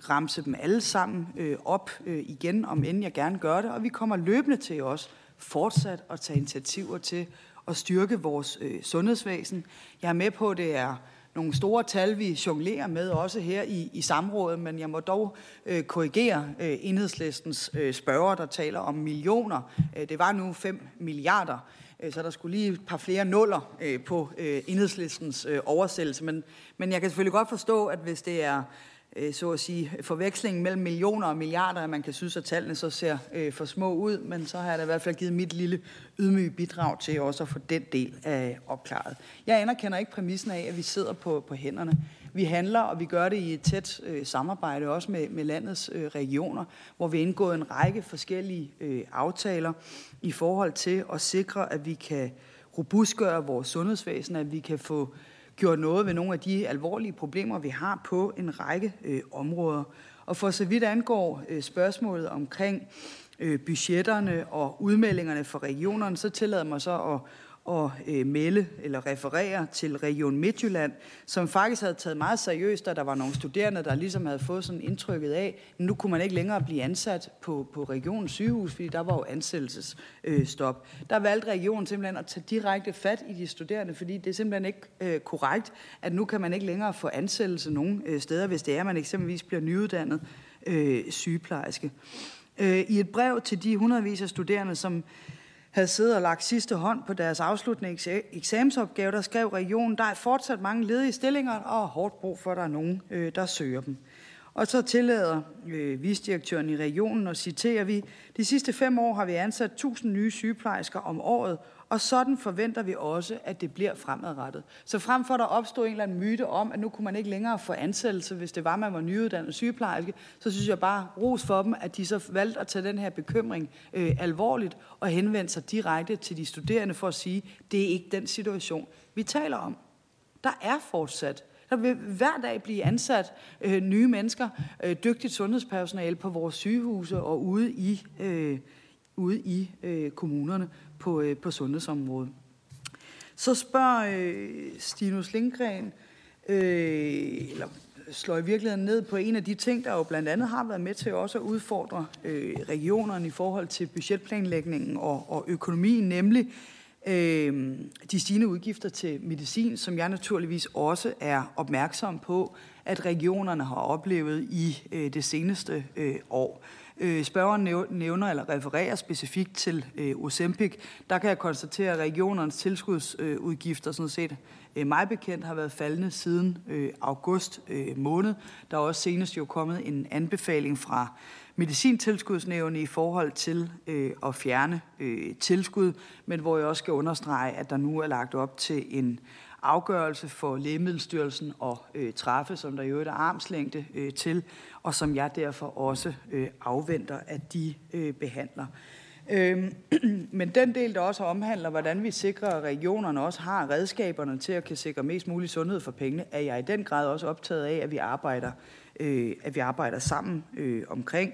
ramse dem alle sammen øh, op øh, igen, om end jeg gerne gør det. Og vi kommer løbende til os fortsat at tage initiativer til at styrke vores øh, sundhedsvæsen. Jeg er med på, at det er nogle store tal, vi jonglerer med også her i, i samrådet, men jeg må dog øh, korrigere øh, enhedslistens øh, spørger, der taler om millioner. Øh, det var nu 5 milliarder, øh, så der skulle lige et par flere nuller øh, på øh, enhedslistens øh, oversættelse. Men, men jeg kan selvfølgelig godt forstå, at hvis det er øh, så at sige, forvekslingen mellem millioner og milliarder, at man kan synes, at tallene så ser øh, for små ud, men så har jeg da i hvert fald givet mit lille ydmyge bidrag til også at få den del af opklaret. Jeg anerkender ikke præmissen af, at vi sidder på, på hænderne. Vi handler, og vi gør det i et tæt øh, samarbejde også med, med landets øh, regioner, hvor vi har indgået en række forskellige øh, aftaler i forhold til at sikre, at vi kan robustgøre vores sundhedsvæsen, at vi kan få gjort noget ved nogle af de alvorlige problemer, vi har på en række øh, områder. Og for så vidt angår øh, spørgsmålet omkring øh, budgetterne og udmeldingerne for regionerne, så tillader mig så at, at øh, melde eller referere til Region Midtjylland, som faktisk havde taget meget seriøst, da der var nogle studerende, der ligesom havde fået sådan indtrykket af, at nu kunne man ikke længere blive ansat på, på regionens sygehus, fordi der var jo ansættelsesstop. Øh, der valgte regionen simpelthen at tage direkte fat i de studerende, fordi det er simpelthen ikke øh, korrekt, at nu kan man ikke længere få ansættelse nogen øh, steder, hvis det er, at man eksempelvis bliver nyuddannet øh, sygeplejerske. Øh, I et brev til de hundredvis af studerende, som havde siddet og lagt sidste hånd på deres afsluttende eksamensopgave, der skrev regionen, der er fortsat mange ledige stillinger, og hårdt brug for, at der er nogen, øh, der søger dem. Og så tillader øh, visdirektøren i regionen, og citerer vi, de sidste fem år har vi ansat 1000 nye sygeplejersker om året, og sådan forventer vi også, at det bliver fremadrettet. Så frem for at der opstod en eller anden myte om, at nu kunne man ikke længere få ansættelse, hvis det var, at man var nyuddannet sygeplejerske, så synes jeg bare ros for dem, at de så valgte at tage den her bekymring øh, alvorligt og henvende sig direkte til de studerende for at sige, det er ikke den situation, vi taler om. Der er fortsat der vil hver dag blive ansat øh, nye mennesker, øh, dygtigt sundhedspersonale på vores sygehuse og ude i, øh, ude i øh, kommunerne på, øh, på sundhedsområdet. Så spørger øh, Stinus Lindgren, øh, eller slår i virkeligheden ned på en af de ting, der jo blandt andet har været med til også at udfordre øh, regionerne i forhold til budgetplanlægningen og, og økonomien, nemlig øh, de stigende udgifter til medicin, som jeg naturligvis også er opmærksom på, at regionerne har oplevet i øh, det seneste øh, år. Øh, spørgeren nævner eller refererer specifikt til øh, Ozempic. Der kan jeg konstatere, at regionernes tilskudsudgifter sådan set øh, mig bekendt har været faldende siden øh, august øh, måned. Der er også senest jo kommet en anbefaling fra medicintilskudsnævne i forhold til øh, at fjerne øh, tilskud, men hvor jeg også skal understrege, at der nu er lagt op til en afgørelse for Lægemiddelstyrelsen og øh, træffe, som der jo er armslængde øh, til, og som jeg derfor også øh, afventer, at de øh, behandler. Øhm, men den del, der også omhandler, hvordan vi sikrer, at regionerne også har redskaberne til at kan sikre mest mulig sundhed for pengene, er jeg i den grad også optaget af, at vi arbejder, øh, øh, at vi arbejder sammen øh, omkring.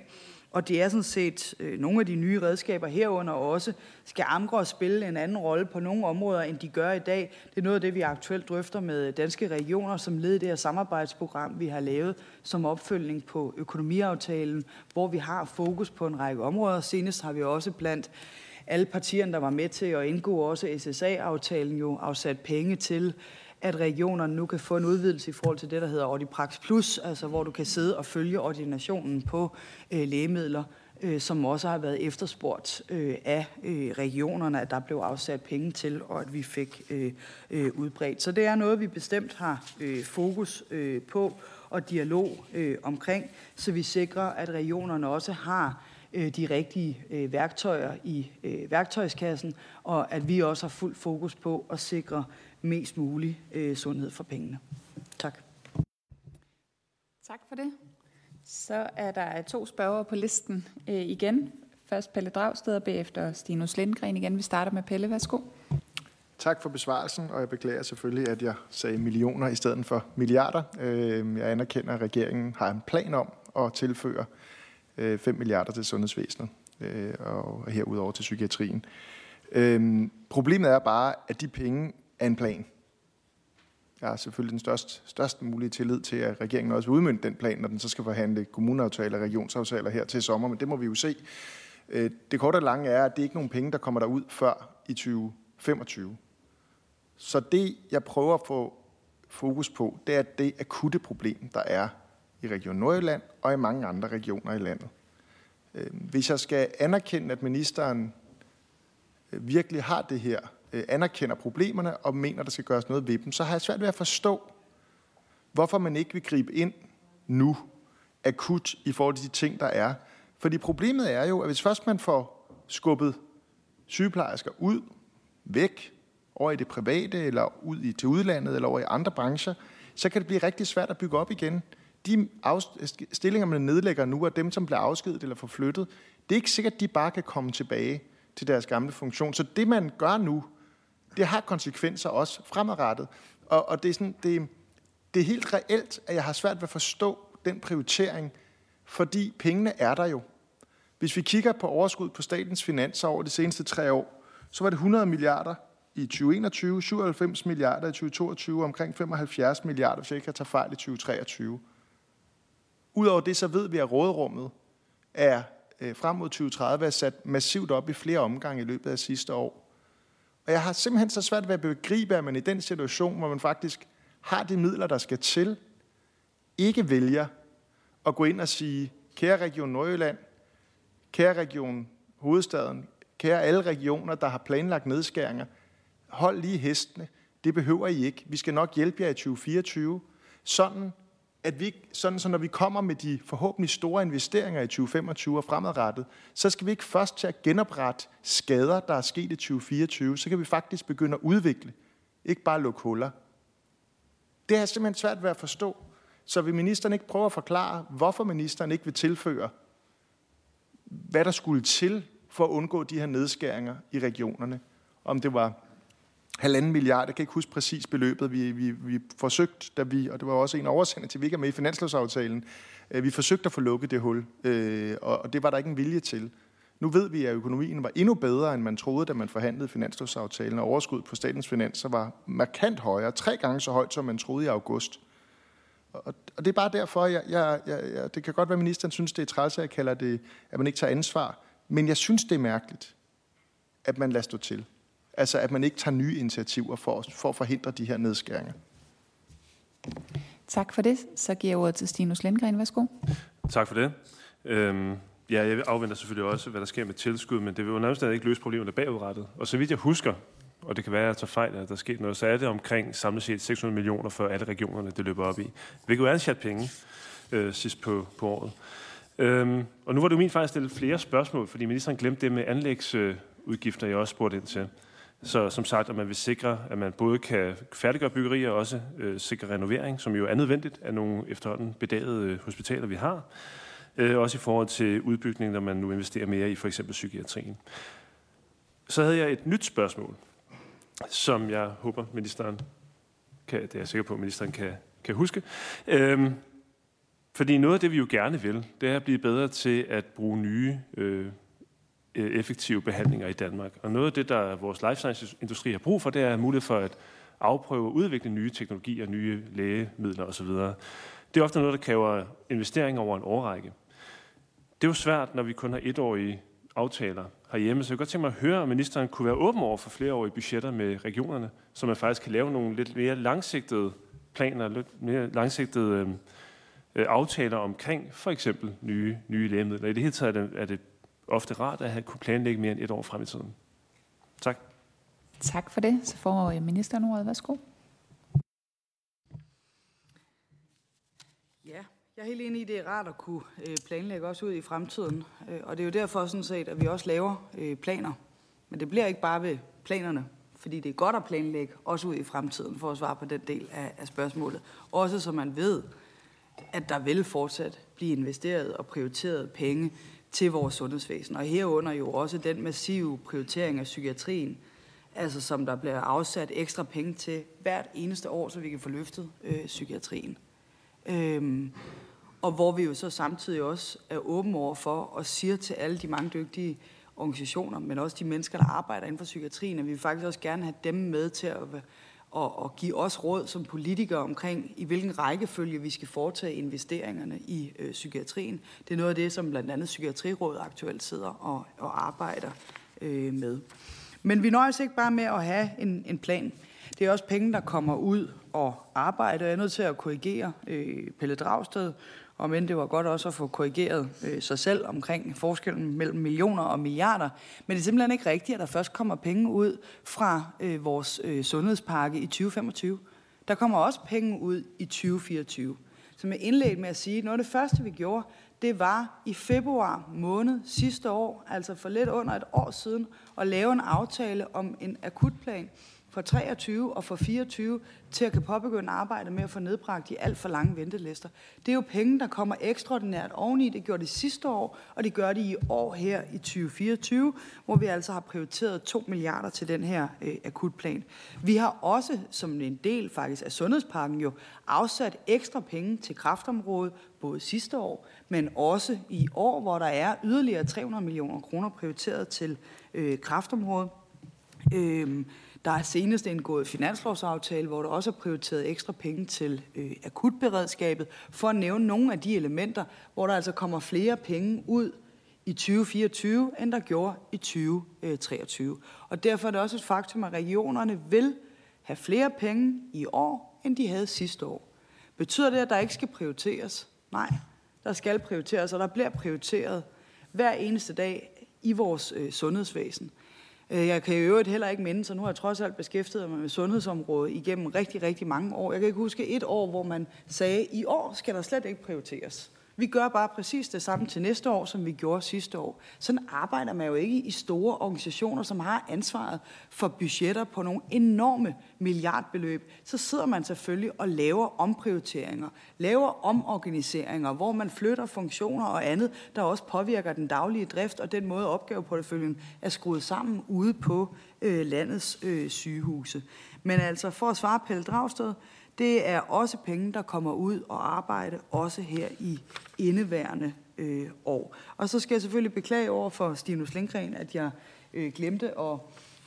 Og det er sådan set øh, nogle af de nye redskaber herunder også, skal Amgros spille en anden rolle på nogle områder, end de gør i dag. Det er noget af det, vi aktuelt drøfter med danske regioner, som led i det her samarbejdsprogram, vi har lavet som opfølgning på økonomiaftalen, hvor vi har fokus på en række områder. Senest har vi også blandt alle partierne, der var med til at indgå også SSA-aftalen, jo afsat penge til at regionerne nu kan få en udvidelse i forhold til det, der hedder Ordiprax Plus, altså hvor du kan sidde og følge ordinationen på øh, lægemidler, øh, som også har været efterspurgt øh, af øh, regionerne, at der blev afsat penge til, og at vi fik øh, øh, udbredt. Så det er noget, vi bestemt har øh, fokus øh, på og dialog øh, omkring, så vi sikrer, at regionerne også har øh, de rigtige øh, værktøjer i øh, værktøjskassen, og at vi også har fuld fokus på at sikre mest mulig øh, sundhed for pengene. Tak. Tak for det. Så er der to spørgere på listen øh, igen. Først Pelle Dragsted og bagefter Stinus Lindgren igen. Vi starter med Pelle. Værsgo. Tak for besvarelsen, og jeg beklager selvfølgelig, at jeg sagde millioner i stedet for milliarder. Øh, jeg anerkender, at regeringen har en plan om at tilføre 5 øh, milliarder til sundhedsvæsenet øh, og herudover til psykiatrien. Problemet er bare, at de penge af en plan. Jeg har selvfølgelig den største, største mulige tillid til, at regeringen også vil udmynde den plan, når den så skal forhandle kommuneaftaler og regionsaftaler her til sommer, men det må vi jo se. Øh, det korte og lange er, at det ikke er nogen penge, der kommer derud før i 2025. Så det, jeg prøver at få fokus på, det er det akutte problem, der er i Region Nordjylland og i mange andre regioner i landet. Øh, hvis jeg skal anerkende, at ministeren øh, virkelig har det her øh, anerkender problemerne og mener, der skal gøres noget ved dem, så har jeg svært ved at forstå, hvorfor man ikke vil gribe ind nu, akut, i forhold til de ting, der er. Fordi problemet er jo, at hvis først man får skubbet sygeplejersker ud, væk, over i det private, eller ud i, til udlandet, eller over i andre brancher, så kan det blive rigtig svært at bygge op igen. De stillinger, man nedlægger nu, og dem, som bliver afskedet eller forflyttet. Det er ikke sikkert, at de bare kan komme tilbage til deres gamle funktion. Så det, man gør nu, det har konsekvenser også fremadrettet. Og, og det, er sådan, det, det er helt reelt, at jeg har svært ved at forstå den prioritering, fordi pengene er der jo. Hvis vi kigger på overskud på statens finanser over de seneste tre år, så var det 100 milliarder i 2021, 97 milliarder i 2022 omkring 75 milliarder, hvis jeg ikke kan tage fejl, i 2023. Udover det, så ved vi, at råderummet er øh, frem mod 2030 er sat massivt op i flere omgange i løbet af sidste år. Og jeg har simpelthen så svært ved at begribe, at man i den situation, hvor man faktisk har de midler, der skal til, ikke vælger at gå ind og sige, kære Region Nordjylland, kære Region Hovedstaden, kære alle regioner, der har planlagt nedskæringer, hold lige hestene. Det behøver I ikke. Vi skal nok hjælpe jer i 2024. Sådan, at vi, sådan så når vi kommer med de forhåbentlig store investeringer i 2025 og fremadrettet, så skal vi ikke først til at genoprette skader, der er sket i 2024. Så kan vi faktisk begynde at udvikle, ikke bare lukke huller. Det er simpelthen svært ved at forstå. Så vil ministeren ikke prøve at forklare, hvorfor ministeren ikke vil tilføre, hvad der skulle til for at undgå de her nedskæringer i regionerne? Om det var halvanden milliard. Jeg kan ikke huske præcis beløbet. Vi, vi, vi forsøgte, da vi, og det var også en oversender til, vi ikke er med i finanslovsaftalen, øh, vi forsøgte at få lukket det hul, øh, og, og det var der ikke en vilje til. Nu ved vi, at økonomien var endnu bedre, end man troede, da man forhandlede finanslovsaftalen, og overskud på statens finanser var markant højere, tre gange så højt, som man troede i august. Og, og det er bare derfor, jeg, jeg, jeg, jeg, det kan godt være, at ministeren synes, det er træls, at jeg kalder det, at man ikke tager ansvar. Men jeg synes, det er mærkeligt, at man lader stå til. Altså, at man ikke tager nye initiativer for, for at forhindre de her nedskæringer. Tak for det. Så giver jeg ordet til Stinus Lindgren. Værsgo. Tak for det. Øhm, ja, jeg afventer selvfølgelig også, hvad der sker med tilskud, men det vil jo nærmest ikke løse problemerne bagudrettet. Og så vidt jeg husker, og det kan være, at jeg tager fejl, at der er sket noget, så er det omkring samlet set 600 millioner for alle regionerne, det løber op i. Hvilket jo er en chat penge øh, sidst på, på året. Øhm, og nu var det jo min fejl at stille flere spørgsmål, fordi ministeren glemte det med anlægsudgifter, jeg også spurgte ind til. Så som sagt, at man vil sikre, at man både kan færdiggøre byggerier og også øh, sikre renovering, som jo er nødvendigt af nogle efterhånden bedagede øh, hospitaler, vi har. Øh, også i forhold til udbygning, når man nu investerer mere i for eksempel psykiatrien. Så havde jeg et nyt spørgsmål, som jeg håber, ministeren kan, det er jeg sikker på, at ministeren kan, kan huske. Øhm, fordi noget af det, vi jo gerne vil, det er at blive bedre til at bruge nye øh, Øh, effektive behandlinger i Danmark. Og noget af det, der vores life science-industri har brug for, det er mulighed for at afprøve og udvikle nye teknologier, nye lægemidler osv. Det er ofte noget, der kræver investering over en årrække. Det er jo svært, når vi kun har etårige aftaler herhjemme. Så jeg kan godt tænke mig at høre, om ministeren kunne være åben over for flereårige budgetter med regionerne, så man faktisk kan lave nogle lidt mere langsigtede planer, lidt mere langsigtede øhm, øh, aftaler omkring for eksempel nye, nye lægemidler. I det hele taget er det, er det ofte rart at have kunne planlægge mere end et år frem i tiden. Tak. Tak for det. Så får ministeren ordet. Værsgo. Ja, jeg er helt enig i, at det er rart at kunne øh, planlægge også ud i fremtiden. Øh, og det er jo derfor sådan set, at vi også laver øh, planer. Men det bliver ikke bare ved planerne, fordi det er godt at planlægge også ud i fremtiden for at svare på den del af, af spørgsmålet. Også så man ved, at der vil fortsat blive investeret og prioriteret penge til vores sundhedsvæsen. Og herunder jo også den massive prioritering af psykiatrien, altså som der bliver afsat ekstra penge til hvert eneste år, så vi kan få løftet øh, psykiatrien. Øhm, og hvor vi jo så samtidig også er åbne over for og siger til alle de mange dygtige organisationer, men også de mennesker, der arbejder inden for psykiatrien, at vi vil faktisk også gerne have dem med til at og, og give os råd som politikere omkring, i hvilken rækkefølge vi skal foretage investeringerne i øh, psykiatrien. Det er noget af det, som blandt andet Psykiatrirådet aktuelt sidder og, og arbejder øh, med. Men vi nøjes ikke bare med at have en, en plan. Det er også penge, der kommer ud og arbejder. Jeg er nødt til at korrigere øh, Pelle Dragsted, og men det var godt også at få korrigeret øh, sig selv omkring forskellen mellem millioner og milliarder. Men det er simpelthen ikke rigtigt, at der først kommer penge ud fra øh, vores øh, sundhedspakke i 2025. Der kommer også penge ud i 2024. Som jeg indledte med at sige, noget af det første, vi gjorde, det var i februar måned sidste år, altså for lidt under et år siden, at lave en aftale om en akutplan, for 23 og for 24 til at kan påbegynde arbejdet med at få nedbragt de alt for lange ventelister. Det er jo penge, der kommer ekstraordinært oveni. Det gjorde det sidste år, og det gør det i år her i 2024, hvor vi altså har prioriteret 2 milliarder til den her øh, akutplan. Vi har også, som en del faktisk af sundhedspakken jo, afsat ekstra penge til kraftområdet, både sidste år, men også i år, hvor der er yderligere 300 millioner kroner prioriteret til øh, kraftområdet. Øh, der er senest indgået finanslovsaftale, hvor der også er prioriteret ekstra penge til øh, akutberedskabet, for at nævne nogle af de elementer, hvor der altså kommer flere penge ud i 2024, end der gjorde i 2023. Og derfor er det også et faktum, at regionerne vil have flere penge i år, end de havde sidste år. Betyder det, at der ikke skal prioriteres? Nej, der skal prioriteres, og der bliver prioriteret hver eneste dag i vores øh, sundhedsvæsen. Øh, jeg kan i øvrigt heller ikke minde, så nu har jeg trods alt beskæftiget mig med sundhedsområdet igennem rigtig, rigtig mange år. Jeg kan ikke huske et år, hvor man sagde, i år skal der slet ikke prioriteres. Vi gør bare præcis det samme til næste år, som vi gjorde sidste år. Sådan arbejder man jo ikke i store organisationer, som har ansvaret for budgetter på nogle enorme milliardbeløb. Så sidder man selvfølgelig og laver omprioriteringer, laver omorganiseringer, hvor man flytter funktioner og andet, der også påvirker den daglige drift og den måde opgaveporteføljen er skruet sammen ude på øh, landets øh, sygehuse. Men altså for at svare Pelle Dragsted, det er også penge, der kommer ud og arbejde, også her i indeværende øh, år. Og så skal jeg selvfølgelig beklage over for Stinus Lindgren, at jeg øh, glemte at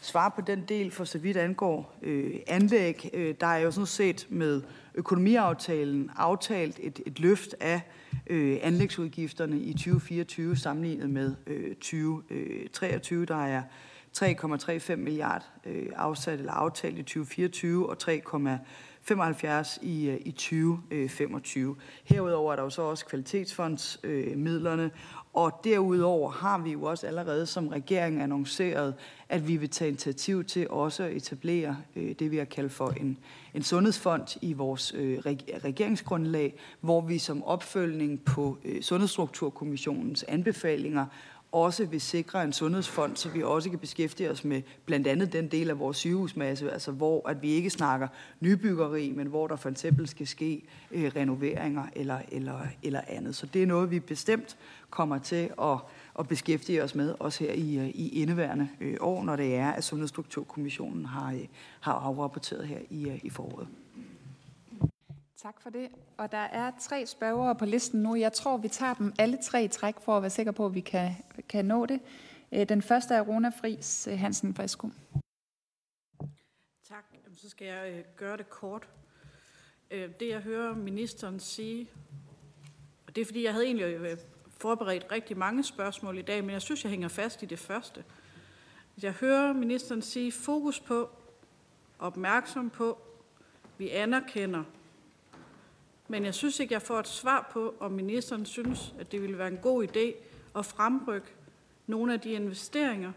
svare på den del, for så vidt angår øh, anlæg. Øh, der er jo sådan set med økonomiaftalen aftalt et, et løft af øh, anlægsudgifterne i 2024 sammenlignet med øh, 2023. Øh, der er 3,35 milliard øh, afsat eller aftalt i 2024 og 3, 75 i, øh, i 2025. Øh, Herudover er der jo så også kvalitetsfondsmidlerne, og derudover har vi jo også allerede som regering annonceret, at vi vil tage initiativ til også at etablere øh, det, vi har kaldt for en, en sundhedsfond i vores øh, regeringsgrundlag, hvor vi som opfølgning på øh, Sundhedsstrukturkommissionens anbefalinger også vil sikre en sundhedsfond, så vi også kan beskæftige os med blandt andet den del af vores sygehusmasse, altså hvor at vi ikke snakker nybyggeri, men hvor der for eksempel skal ske øh, renoveringer eller, eller, eller andet. Så det er noget, vi bestemt kommer til at, at beskæftige os med, også her i, øh, i indeværende øh, år, når det er, at Sundhedsstrukturkommissionen har, øh, har afrapporteret her i, øh, i foråret. Tak for det. Og der er tre spørgere på listen nu. Jeg tror, vi tager dem alle tre i træk for at være sikre på, at vi kan, kan nå det. Øh, den første er Rona Fris øh, Hansen Frisko. Tak. Så skal jeg øh, gøre det kort. Det, jeg hører ministeren sige, og det er, fordi jeg havde egentlig forberedt rigtig mange spørgsmål i dag, men jeg synes, jeg hænger fast i det første. Jeg hører ministeren sige fokus på, opmærksom på, vi anerkender, men jeg synes ikke, jeg får et svar på, om ministeren synes, at det ville være en god idé at fremrykke nogle af de investeringer,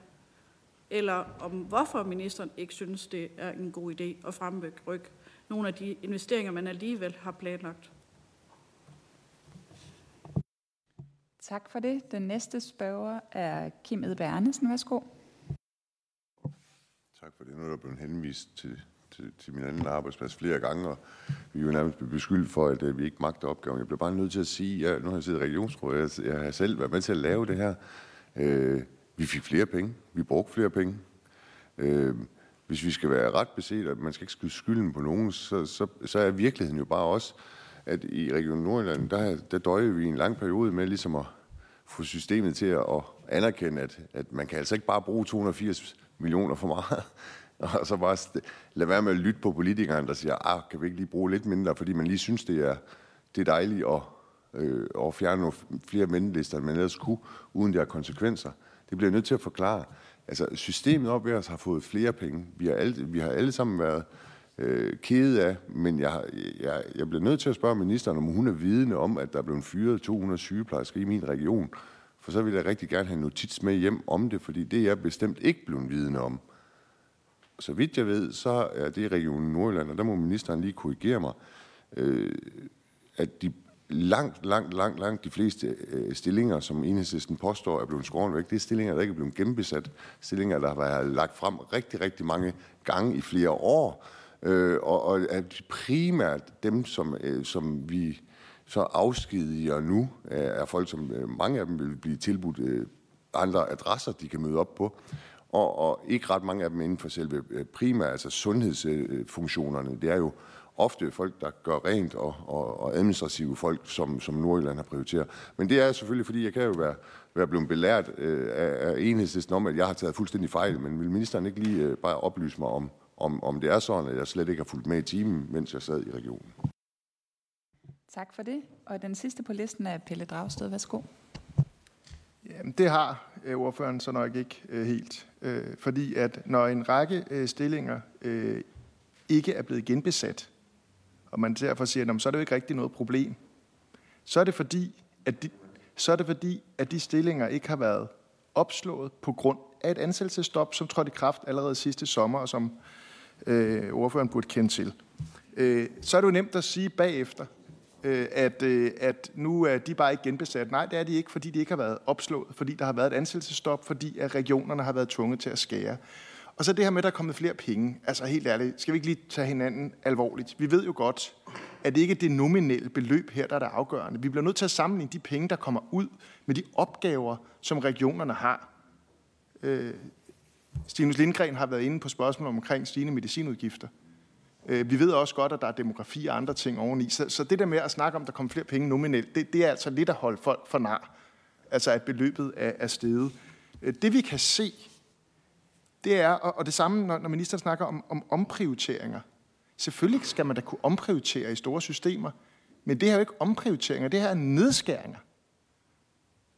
eller om hvorfor ministeren ikke synes, det er en god idé at fremrykke nogle af de investeringer, man alligevel har planlagt. Tak for det. Den næste spørger er Kim Edberg Andersen. Værsgo. Tak for det. Nu er der blevet henvist til til, til min anden arbejdsplads flere gange, og vi er jo nærmest blevet beskyldt for, at, at vi ikke magter opgaven. Jeg bliver bare nødt til at sige, at nu har jeg siddet i regionsrådet, jeg, jeg har selv været med til at lave det her. Øh, vi fik flere penge, vi brugte flere penge. Øh, hvis vi skal være ret beset, at man skal ikke skyde skylden på nogen, så, så, så er virkeligheden jo bare også, at i Region Nordjylland, der, der døjer vi en lang periode med ligesom at få systemet til at, at anerkende, at, at man kan altså ikke bare bruge 280 millioner for meget. Og så bare lade være med at lytte på politikerne, der siger, ah, kan vi ikke lige bruge lidt mindre, fordi man lige synes, det er, det er dejligt at, øh, at fjerne nogle flere ventelister, end man ellers kunne, uden det har konsekvenser. Det bliver jeg nødt til at forklare. Altså, systemet op ved os har fået flere penge. Vi har alle, vi har alle sammen været øh, kede af, men jeg, jeg, jeg bliver nødt til at spørge ministeren, om hun er vidende om, at der er blevet fyret 200 sygeplejersker i min region. For så vil jeg rigtig gerne have notits med hjem om det, fordi det er jeg bestemt ikke blevet vidende om så vidt jeg ved, så er det Regionen Nordjylland, og der må ministeren lige korrigere mig, øh, at de langt, langt, langt, langt de fleste øh, stillinger, som enhedslisten påstår er blevet skåret væk, det er stillinger, der ikke er blevet genbesat. Stillinger, der har været lagt frem rigtig, rigtig mange gange i flere år. Øh, og, og at primært dem, som, øh, som vi så afskediger nu, øh, er folk, som øh, mange af dem vil blive tilbudt øh, andre adresser, de kan møde op på og, og ikke ret mange af dem inden for selve øh, primære, altså sundhedsfunktionerne. Det er jo ofte folk, der gør rent, og, og, og administrative folk, som, som Nordjylland har prioriteret. Men det er selvfølgelig, fordi jeg kan jo være, være blevet belært øh, af, af enhedslisten om, at jeg har taget fuldstændig fejl, men vil ministeren ikke lige øh, bare oplyse mig om, om, om det er sådan, at jeg slet ikke har fulgt med i timen, mens jeg sad i regionen? Tak for det. Og den sidste på listen er Pelle Dragsted. Værsgo. Jamen, det har øh, ordføreren så nok ikke øh, helt. Øh, fordi at når en række øh, stillinger øh, ikke er blevet genbesat, og man derfor siger, at så er det jo ikke rigtig noget problem, så er det fordi, at de, så er det fordi, at de stillinger ikke har været opslået på grund af et ansættelsestop, som trådte i kraft allerede sidste sommer, og som øh, ordføreren burde kende til. Øh, så er det jo nemt at sige bagefter, øh, at, øh, at nu er de bare ikke genbesat. Nej, det er de ikke, fordi de ikke har været opslået, fordi der har været et ansættelsestop, fordi at regionerne har været tvunget til at skære. Og så det her med, at der er kommet flere penge. Altså helt ærligt, skal vi ikke lige tage hinanden alvorligt? Vi ved jo godt, at det ikke er det nominelle beløb her, der er det afgørende. Vi bliver nødt til at sammenligne de penge, der kommer ud med de opgaver, som regionerne har. Øh, Stinus Lindgren har været inde på spørgsmål omkring stigende medicinudgifter. Øh, vi ved også godt, at der er demografi og andre ting oveni. Så, så det der med at snakke om, at der kommer flere penge nominelt, det, det er altså lidt at holde folk for nar. Altså at beløbet er, er steget. Øh, det vi kan se, det er, og det samme når, når ministeren snakker om, om omprioriteringer. Selvfølgelig skal man da kunne omprioritere i store systemer, men det her er jo ikke omprioriteringer, det her er nedskæringer.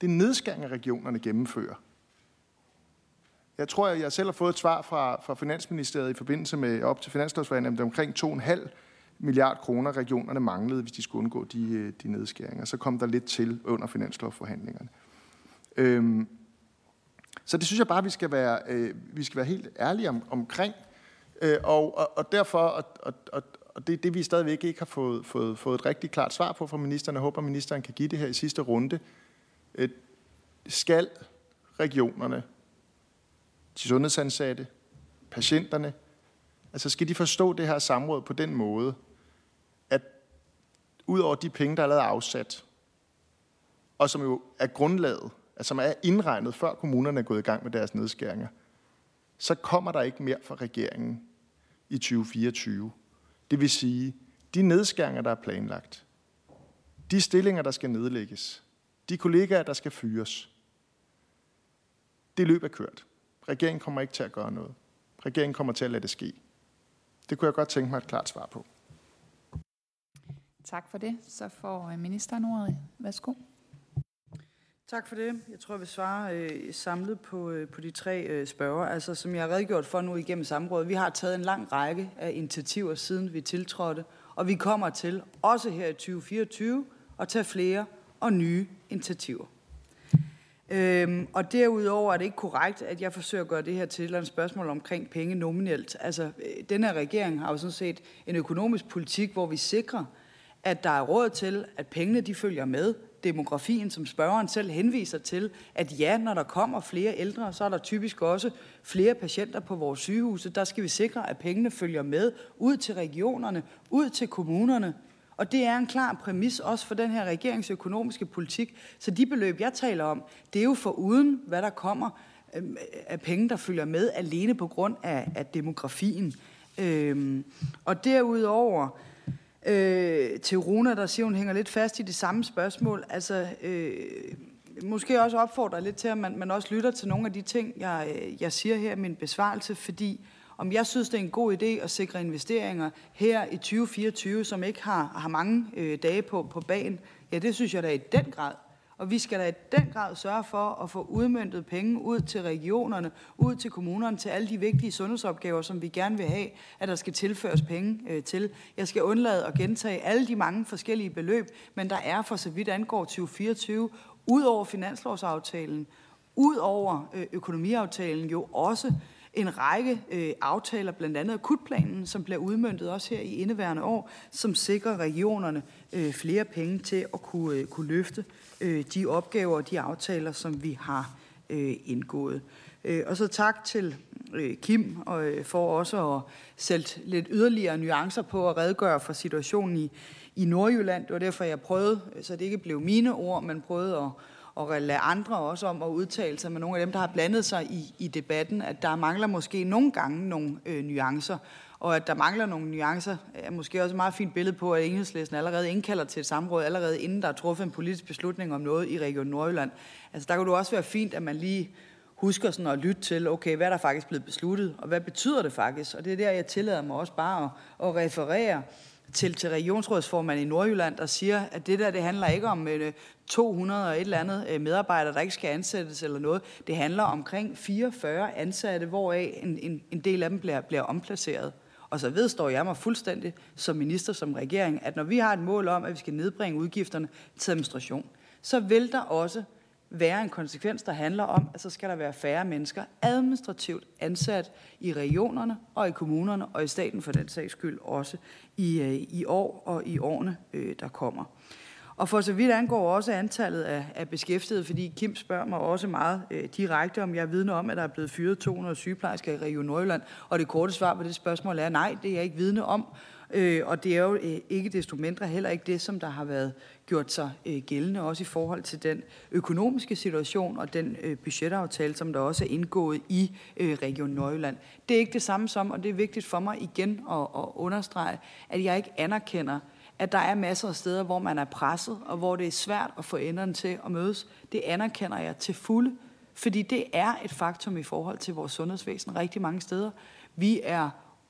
Det er nedskæringer, regionerne gennemfører. Jeg tror, at jeg selv har fået et svar fra, fra Finansministeriet i forbindelse med op til finanslovsforhandlingen, det omkring 2,5 milliard kroner regionerne manglede, hvis de skulle undgå de, øh, de nedskæringer. Så kom der lidt til under finanslovsforhandlingerne. Øhm, så det synes jeg bare, vi skal være, øh, vi skal være helt ærlige om, omkring. Øh, og, og, og derfor, og, og, og, og det er det, vi stadigvæk ikke har fået, fået, fået et rigtig klart svar på fra ministeren. Jeg håber, ministeren kan give det her i sidste runde. Øh, skal regionerne de sundhedsansatte, patienterne. Altså skal de forstå det her samråd på den måde, at ud over de penge, der er afsat, og som jo er grundlaget, altså som er indregnet, før kommunerne er gået i gang med deres nedskæringer, så kommer der ikke mere fra regeringen i 2024. Det vil sige, de nedskæringer, der er planlagt, de stillinger, der skal nedlægges, de kollegaer, der skal fyres, det løb er kørt. Regeringen kommer ikke til at gøre noget. Regeringen kommer til at lade det ske. Det kunne jeg godt tænke mig et klart svar på. Tak for det. Så får øh, ministeren ordet. Værsgo. Tak for det. Jeg tror, jeg vil svare øh, samlet på, øh, på de tre øh, spørger. Altså, som jeg har redegjort for nu igennem samrådet, vi har taget en lang række af initiativer, siden vi tiltrådte, og vi kommer til, også her i 2024, at tage flere og nye initiativer. Øhm, og derudover er det ikke korrekt, at jeg forsøger at gøre det her til et spørgsmål omkring penge nominelt. Altså, øh, den her regering har jo sådan set en økonomisk politik, hvor vi sikrer, at der er råd til, at pengene de følger med demografien, som spørgeren selv henviser til, at ja, når der kommer flere ældre, så er der typisk også flere patienter på vores sygehuse. Der skal vi sikre, at pengene følger med ud til regionerne, ud til kommunerne. Og det er en klar præmis også for den her regerings økonomiske politik. Så de beløb, jeg taler om, det er jo for uden, hvad der kommer øhm, af penge, der følger med alene på grund af, af demografien. Øhm, og derudover øh, til Runa, der siger, hun hænger lidt fast i det samme spørgsmål. Altså, øh, måske også opfordrer lidt til, at man, man også lytter til nogle af de ting, jeg, øh, jeg siger her i min besvarelse, fordi om jeg synes, det er en god idé at sikre investeringer her i 2024, som ikke har, har mange øh, dage på, på banen, ja, det synes jeg da i den grad. Og vi skal da i den grad sørge for at få udmyndtet penge ud til regionerne, ud til kommunerne, til alle de vigtige sundhedsopgaver, som vi gerne vil have, at der skal tilføres penge øh, til. Jeg skal undlade at gentage alle de mange forskellige beløb, men der er for så vidt angår 2024, ud over finanslovsaftalen, ud over øh, økonomiaftalen jo også en række øh, aftaler, blandt andet akutplanen, som bliver udmyndtet også her i indeværende år, som sikrer regionerne øh, flere penge til at kunne, øh, kunne løfte øh, de opgaver og de aftaler, som vi har øh, indgået. Øh, og så tak til øh, Kim og, øh, for også at sætte lidt yderligere nuancer på at redegøre for situationen i, i Nordjylland. Det var derfor, jeg prøvede, så det ikke blev mine ord, men prøvede at og lade andre også om at udtale sig med nogle af dem, der har blandet sig i, i debatten, at der mangler måske nogle gange nogle øh, nuancer, og at der mangler nogle nuancer, er måske også et meget fint billede på, at enhedslæsen allerede indkalder til et samråd, allerede inden der er truffet en politisk beslutning om noget i Region Nordjylland. Altså der kunne det også være fint, at man lige husker sådan at lytte til, okay, hvad er der faktisk blevet besluttet, og hvad betyder det faktisk? Og det er der, jeg tillader mig også bare at, at referere til, til regionsrådsformanden i Nordjylland, der siger, at det der, det handler ikke om øh, 200 og et eller andet øh, medarbejdere, der ikke skal ansættes eller noget. Det handler omkring 44 ansatte, hvoraf en, en, en del af dem bliver, bliver omplaceret. Og så vedstår jeg mig fuldstændig som minister, som regering, at når vi har et mål om, at vi skal nedbringe udgifterne til administration, så vil der også være en konsekvens, der handler om, at så skal der være færre mennesker administrativt ansat i regionerne og i kommunerne og i staten for den sags skyld også i, øh, i år og i årene, øh, der kommer. Og for så vidt angår også antallet af, af beskæftigede, fordi Kim spørger mig også meget øh, direkte, om jeg vidne om, at der er blevet fyret 200 sygeplejersker i Region Nordjylland. Og det korte svar på det spørgsmål er nej, det er jeg ikke vidne om. Øh, og det er jo øh, ikke desto mindre heller ikke det, som der har været gjort sig øh, gældende, også i forhold til den økonomiske situation og den øh, budgetaftale, som der også er indgået i øh, Region Nordjylland. Det er ikke det samme som, og det er vigtigt for mig igen at, at understrege, at jeg ikke anerkender, at der er masser af steder, hvor man er presset, og hvor det er svært at få enderne til at mødes. Det anerkender jeg til fulde, fordi det er et faktum i forhold til vores sundhedsvæsen rigtig mange steder. Vi er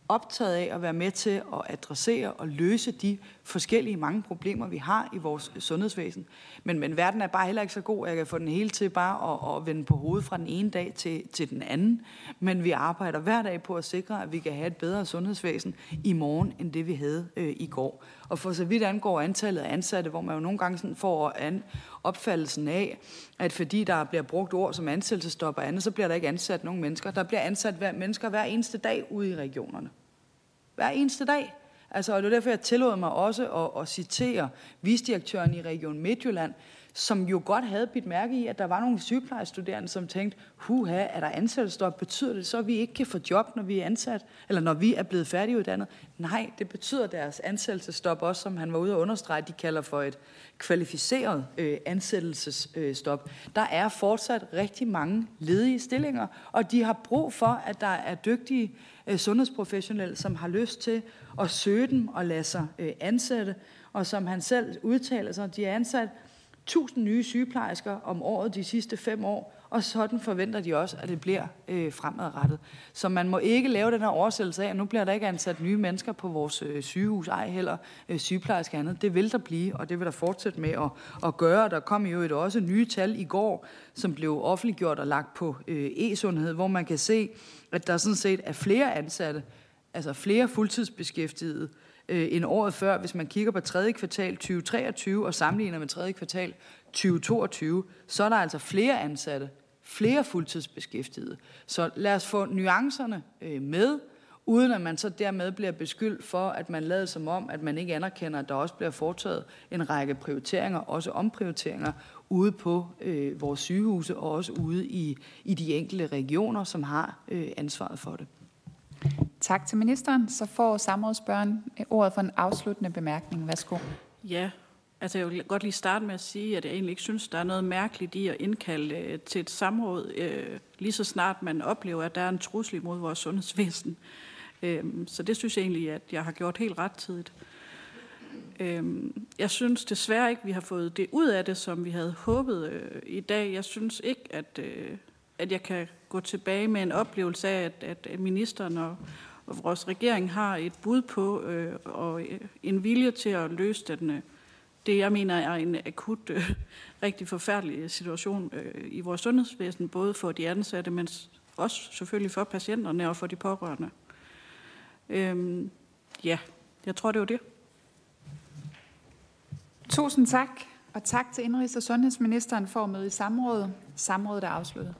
optaget af at være med til at adressere og løse de forskellige mange problemer, vi har i vores sundhedsvæsen. Men, men verden er bare heller ikke så god, at jeg kan få den hele til bare at, at vende på hovedet fra den ene dag til, til den anden. Men vi arbejder hver dag på at sikre, at vi kan have et bedre sundhedsvæsen i morgen, end det vi havde øh, i går. Og for så vidt angår antallet af ansatte, hvor man jo nogle gange sådan får an, opfattelsen af, at fordi der bliver brugt ord som ansættelsestop og andet, så bliver der ikke ansat nogen mennesker. Der bliver ansat hver, mennesker hver eneste dag ude i regionerne. Hver eneste dag. Altså, og det er derfor, jeg tillod mig også at, at citere visdirektøren i Region Midtjylland, som jo godt havde bidt mærke i, at der var nogle sygeplejestuderende, som tænkte, huha, er der ansættelsestop? Betyder det så, at vi ikke kan få job, når vi er ansat? Eller når vi er blevet færdiguddannet? Nej, det betyder deres ansættelsestop også, som han var ude at understrege, de kalder for et kvalificeret øh, ansættelsesstop. Der er fortsat rigtig mange ledige stillinger, og de har brug for, at der er dygtige Øh, sundhedsprofessionel, som har lyst til at søge dem og lade sig øh, ansætte. Og som han selv udtaler sig, de er ansat 1000 nye sygeplejersker om året de sidste fem år, og sådan forventer de også, at det bliver øh, fremadrettet. Så man må ikke lave den her oversættelse af, at nu bliver der ikke ansat nye mennesker på vores øh, sygehus, ej heller øh, sygeplejersker andet. Det vil der blive, og det vil der fortsætte med at, at gøre. Der kom jo et også nye tal i går, som blev offentliggjort og lagt på øh, e-sundhed, hvor man kan se, at der sådan set er flere ansatte, altså flere fuldtidsbeskæftigede, øh, Øh, end året før. Hvis man kigger på tredje kvartal 2023 og sammenligner med tredje kvartal 2022, så er der altså flere ansatte, flere fuldtidsbeskæftigede. Så lad os få nuancerne øh, med, uden at man så dermed bliver beskyldt for, at man lader som om, at man ikke anerkender, at der også bliver foretaget en række prioriteringer, også omprioriteringer, ude på øh, vores sygehuse og også ude i, i de enkelte regioner, som har øh, ansvaret for det. Tak til ministeren. Så får samrådsbørn øh, ordet for en afsluttende bemærkning. Værsgo. Ja, altså jeg vil godt lige starte med at sige, at jeg egentlig ikke synes, der er noget mærkeligt i at indkalde øh, til et samråd, øh, lige så snart man oplever, at der er en trussel mod vores sundhedsvæsen. Øh, så det synes jeg egentlig, at jeg har gjort helt rettidigt. Øhm, jeg synes desværre ikke, vi har fået det ud af det, som vi havde håbet øh, i dag. Jeg synes ikke, at, øh, at jeg kan gå tilbage med en oplevelse af, at, at ministeren og, og vores regering har et bud på øh, og øh, en vilje til at løse den, øh, det, jeg mener er en akut, øh, rigtig forfærdelig situation øh, i vores sundhedsvæsen, både for de ansatte, men også selvfølgelig for patienterne og for de pårørende. Øhm, ja, jeg tror, det var det. Tusind tak, og tak til Indrigs- og Sundhedsministeren for at møde i samrådet. Samrådet er afsluttet.